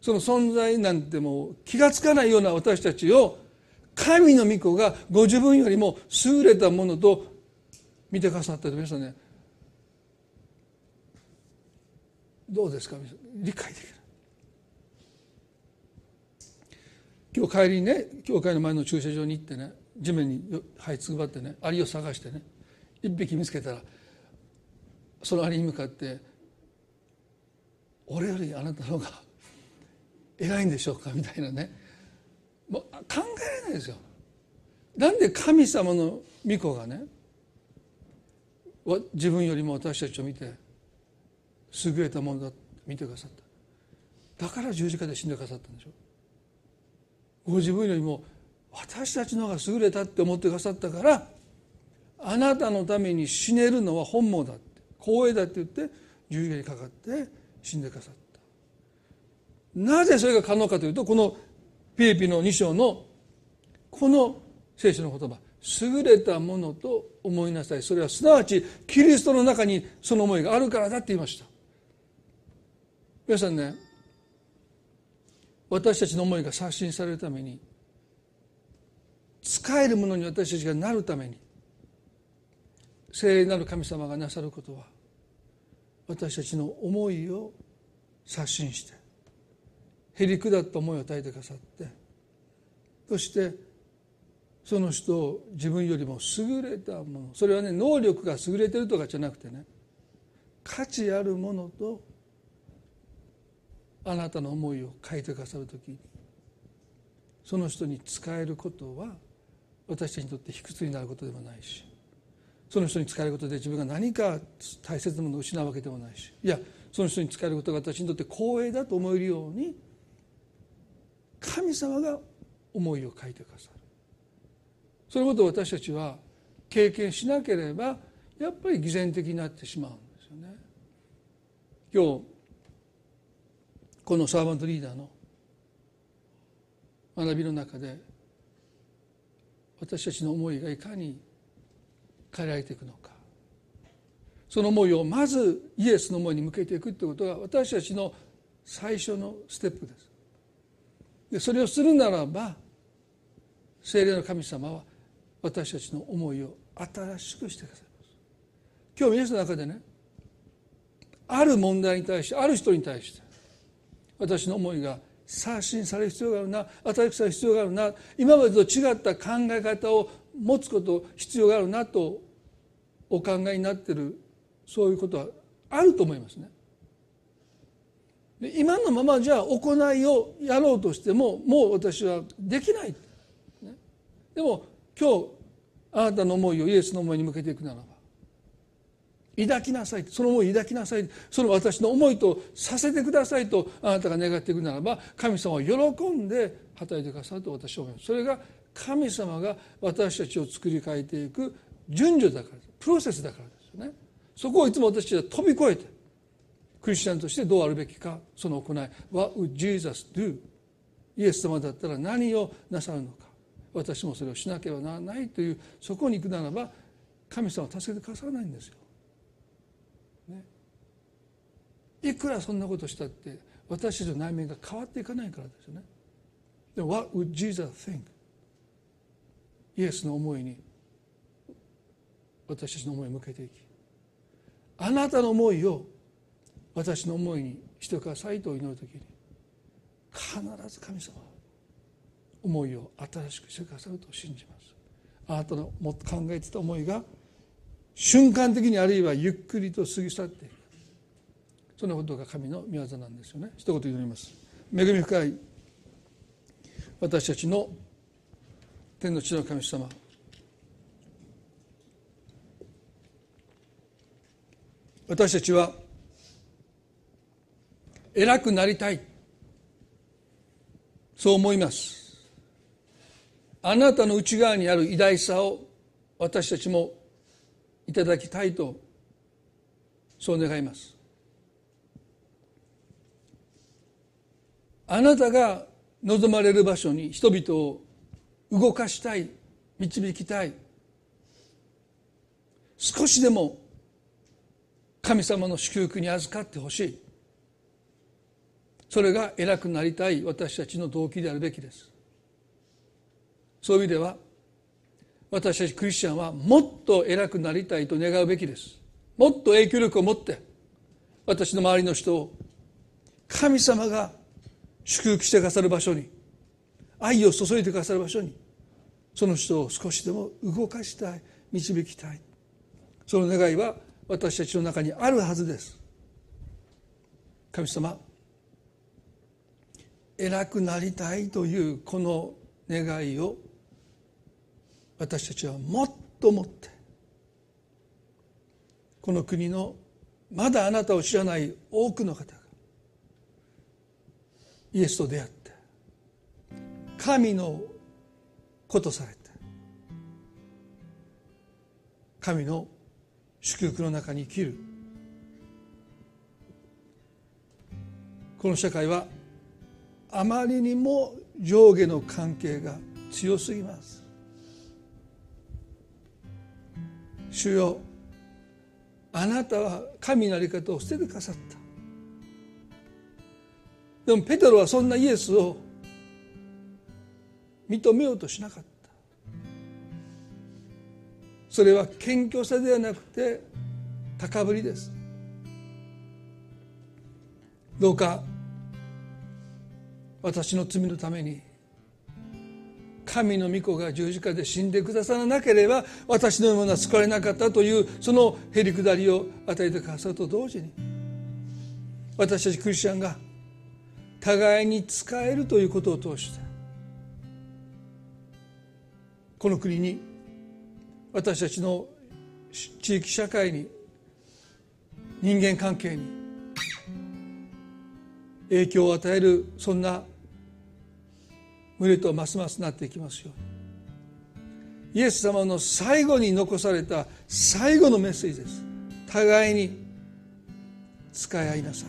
その存在なんてもう気が付かないような私たちを神の御子がご自分よりも優れたものと見てくださったと皆さんねどうですか？理解できる？今日帰りにね教会の前の駐車場に行這いね地面に這いつくばってねアリを探してね一匹見つけたらそのアリに向かって「俺よりあなたの方が偉いんでしょうか」みたいなね。もう考えられないですよ。なんで神様の御子がね自分よりも私たちを見て優れたものだと見てくださった。だから十字架で死んでくださったんでしょ。ご自分よりも私たちの方が優れたって思ってくださったからあなたのために死ねるのは本望だって光栄だって言って十字架にかかって死んでくださった。なぜそれが可能かというとこのピリピの2章のこの聖書の言葉。優れたものと思いなさい。それはすなわちキリストの中にその思いがあるからだって言いました。皆さんね私たちの思いが刷新されるために使えるものに私たちがなるために聖霊なる神様がなさることは私たちの思いを刷新してへりくだった思いを与えてくださってそしてその人を自分よりも優れたもの。それはね能力が優れてるとかじゃなくてね価値あるものとあなたの思いを書いてくださる時にその人に使えることは私たちにとって卑屈になることでもないしその人に使えることで自分が何か大切なものを失うわけでもないしいやその人に使えることが私にとって光栄だと思えるように神様が思いを書いてくださる。そのことを私たちは経験しなければやっぱり偽善的になってしまうんですよね。今日このサーバントリーダーの学びの中で私たちの思いがいかに変えられていくのかその思いをまずイエスの思いに向けていくということが私たちの最初のステップですでそれをするならば聖霊の神様は私たちの思いを新しくしてくださいます。今日皆さんの中でねある問題に対してある人に対して私の思いが刷新される必要があるな新しくされる必要があるな今までと違った考え方を持つこと必要があるなとお考えになってるそういうことはあると思いますね。今のままじゃ行いをやろうとしてももう私はできない、ね、でも今日あなたの思いをイエスの思いに向けていくならば抱きなさいその思い抱きなさいその私の思いとさせてくださいとあなたが願っていくならば神様は喜んで働いてくださると私は思います。それが神様が私たちを作り変えていく順序だからプロセスだからですよね。そこをいつも私たちは飛び越えてクリスチャンとしてどうあるべきかその行い。What would Jesus do? イエス様だったら何をなさるのか。私もそれをしなければならないというそこに行くならば神様は助けてくださらないんですよ。ね、いくらそんなことしたって私たちの内面が変わっていかないからですよね。でも What would Jesus think? イエスの思いに私たちの思いを向けていきあなたの思いを私の思いにしてくださいと祈る時に必ず神様は思いを新しくしてくださると信じます。あなたのもっと考えてた思いが瞬間的にあるいはゆっくりと過ぎ去っていく。そんなことが神の御業なんですよね。一言祈ります。恵み深い私たちの天の地の神様。私たちは偉くなりたい。そう思います。あなたの内側にある偉大さを私たちもいただきたいとそう願います。あなたが望まれる場所に人々を動かしたい導きたい。少しでも神様の祝福に預かってほしい。それが偉くなりたい私たちの動機であるべきです。そういう意味では私たちクリスチャンはもっと偉くなりたいと願うべきです。もっと影響力を持って私の周りの人を神様が祝福してくださる場所に愛を注いでくださる場所にその人を少しでも動かしたい導きたい。その願いは私たちの中にあるはずです。神様偉くなりたいというこの願いを私たちはもっともってこの国のまだあなたを知らない多くの方がイエスと出会って神の子とされて神の祝福の中に生きる。この社会はあまりにも上下の関係が強すぎます。主よあなたは神の在り方を捨ててくださった。でもペテロはそんなイエスを認めようとしなかった。それは謙虚さではなくて高ぶりです。どうか私の罪のために神の御子が十字架で死んでくださらなければ私のような救われなかったというそのへりくだりを与えてくださると同時に私たちクリスチャンが互いに使えるということを通してこの国に私たちの地域社会に人間関係に影響を与えるそんな群れとますますなっていきますよ。うにイエス様の最後に残された最後のメッセージです。互いに使い合いなさい。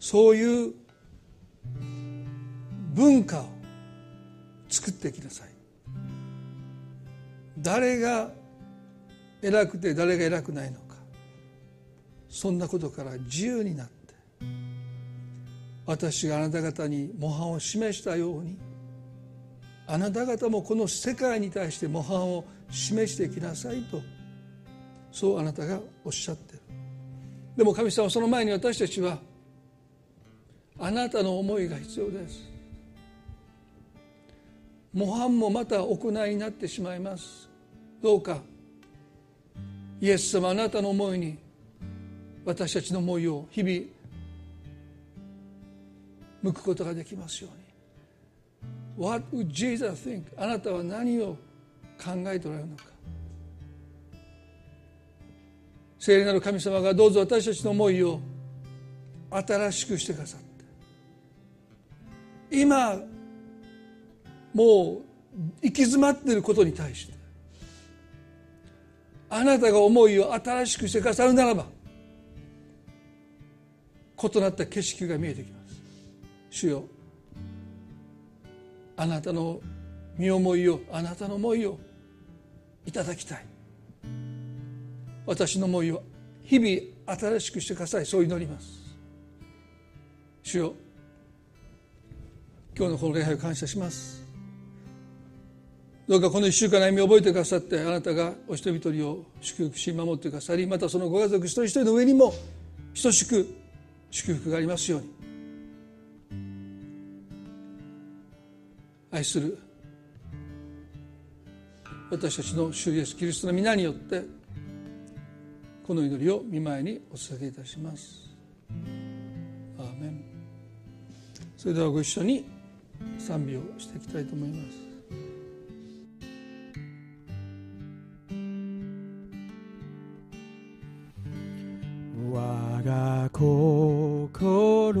そういう文化を作っていきなさい。誰が偉くて誰が偉くないのか。そんなことから自由になって。私があなた方に模範を示したようにあなた方もこの世界に対して模範を示してきなさいとそうあなたがおっしゃってる。でも神様その前に私たちはあなたの思いが必要です。模範もまた行いになってしまいます。どうかイエス様あなたの思いに私たちの思いを日々向くことができますように。What would Jesus think? あなたは何を考えておられるのか。聖霊なる神様がどうぞ私たちの思いを新しくしてくださって今もう行き詰まっていることに対してあなたが思いを新しくしてくださるならば異なった景色が見えてきます。主よ。あなたの身思いをあなたの思いをいただきたい。私の思いを日々新しくしてください。そう祈ります。主よ。今日のこの礼拝を感謝します。どうかこの一週間の歩みを覚えてくださってあなたがお一人一人を祝福し守ってくださりまたそのご家族一人一人の上にも等しく祝福がありますように。愛する私たちの主イエスキリストの皆によってこの祈りを見舞いにお捧げいたします。アーメン。それではご一緒に賛美をしていきたいと思います。我が心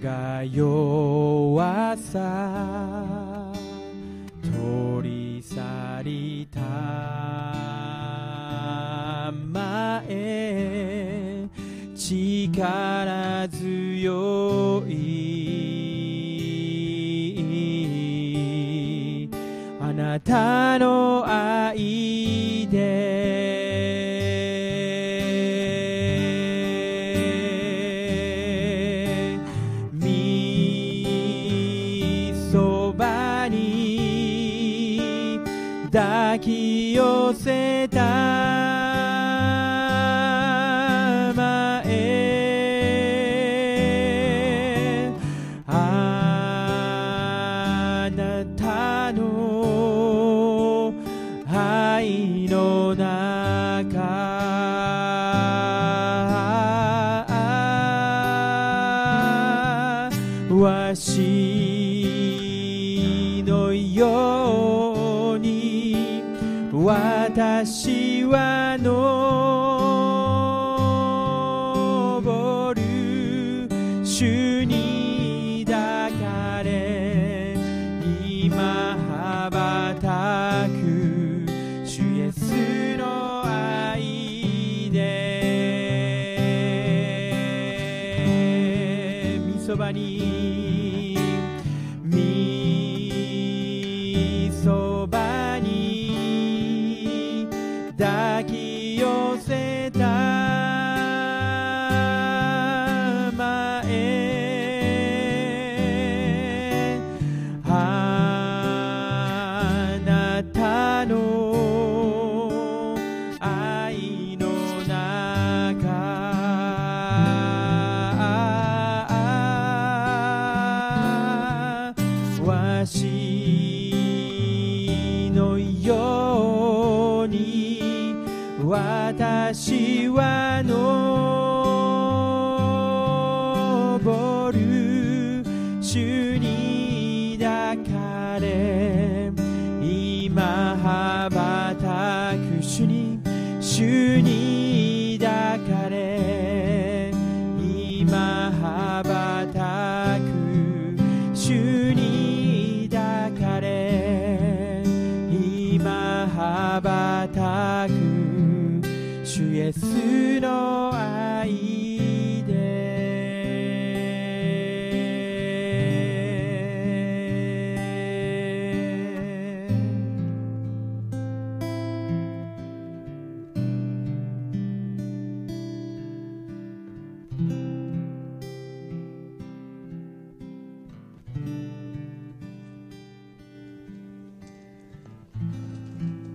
が弱さ取り去りたまえ力強い。あなたの愛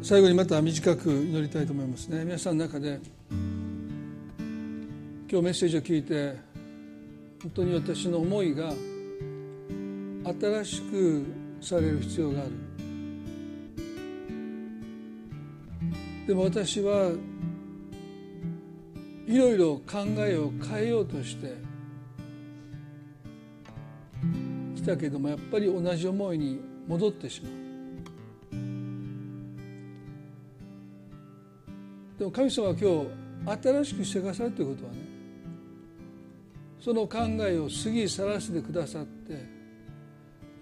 最後にまた短く祈りたいと思いますね。皆さんの中で今日メッセージを聞いて本当に私の思いが新しくされる必要がある。でも私はいろいろ考えを変えようとしてきたけどもやっぱり同じ思いに戻ってしまう。でも神様は今日新しくしてくださるということはねその考えを過ぎ去らせてくださって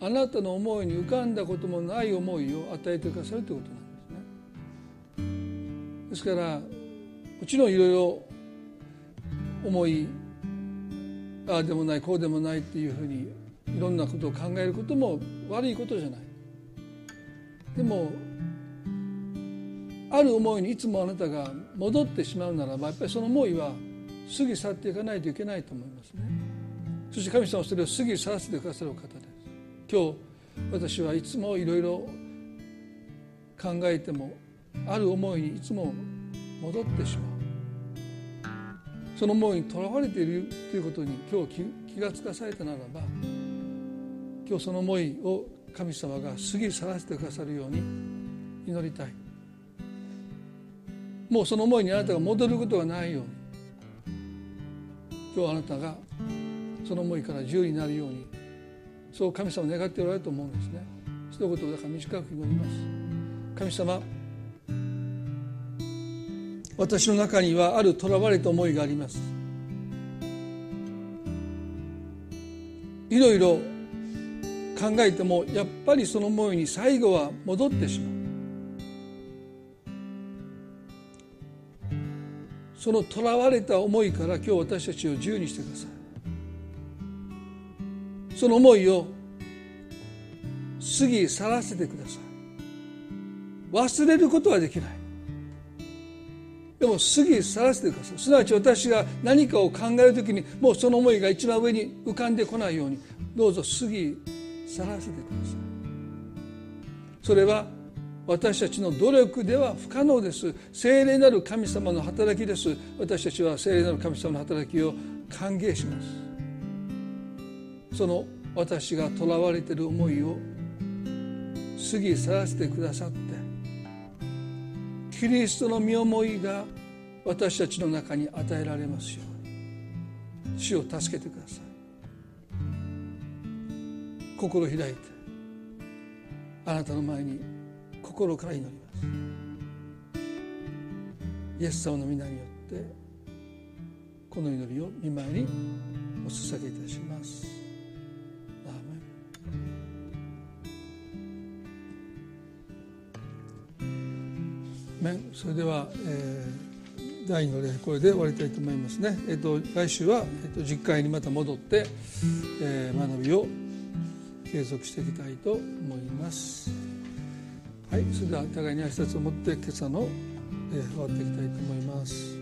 あなたの思いに浮かんだこともない思いを与えてくださるということなんですね。ですからもちろんいろいろ思いああでもないこうでもないっていうふうにいろんなことを考えることも悪いことじゃない。でもある思いにいつもあなたが戻ってしまうならばやっぱりその思いは過ぎ去っていかないといけないと思いますね。そして神様はそれを過ぎ去らせてくださる方です。今日私はいつもいろいろ考えてもある思いにいつも戻ってしまう。その思いにとらわれているということに今日気がつかされたならば今日その思いを神様が過ぎ去らせてくださるように祈りたい。もうその思いにあなたが戻ることがないように。今日あなたがその思いから自由になるように。そう神様願っておられると思うんですね。一言だから短く祈ります。神様私の中にはあるとらわれた思いがあります。いろいろ考えてもやっぱりその思いに最後は戻ってしまう。そのとらわれた思いから今日私たちを自由にしてください。その思いを過ぎ去らせてください。忘れることはできない。でも過ぎ去らせてください。すなわち私が何かを考える時にもうその思いが一番上に浮かんでこないようにどうぞ過ぎ去らせてください。それは私たちの努力では不可能です。聖霊なる神様の働きです。私たちは聖霊なる神様の働きを歓迎します。その私がとらわれている思いを過ぎ去らせてくださってキリストの身思いが私たちの中に与えられますように。主を助けてください。心開いてあなたの前に心から祈りますイエス様の皆によってこの祈りを見舞いにお捧げいたしますそれでは、えー、第2の礼これで終わりたいと思いますね。えっ、ー、と来週は、えっ、ー、と実会にまた戻って、えー、学びを継続していきたいと思います。はいそれでは互いに挨拶を持って今朝の、えー、終わっていきたいと思います。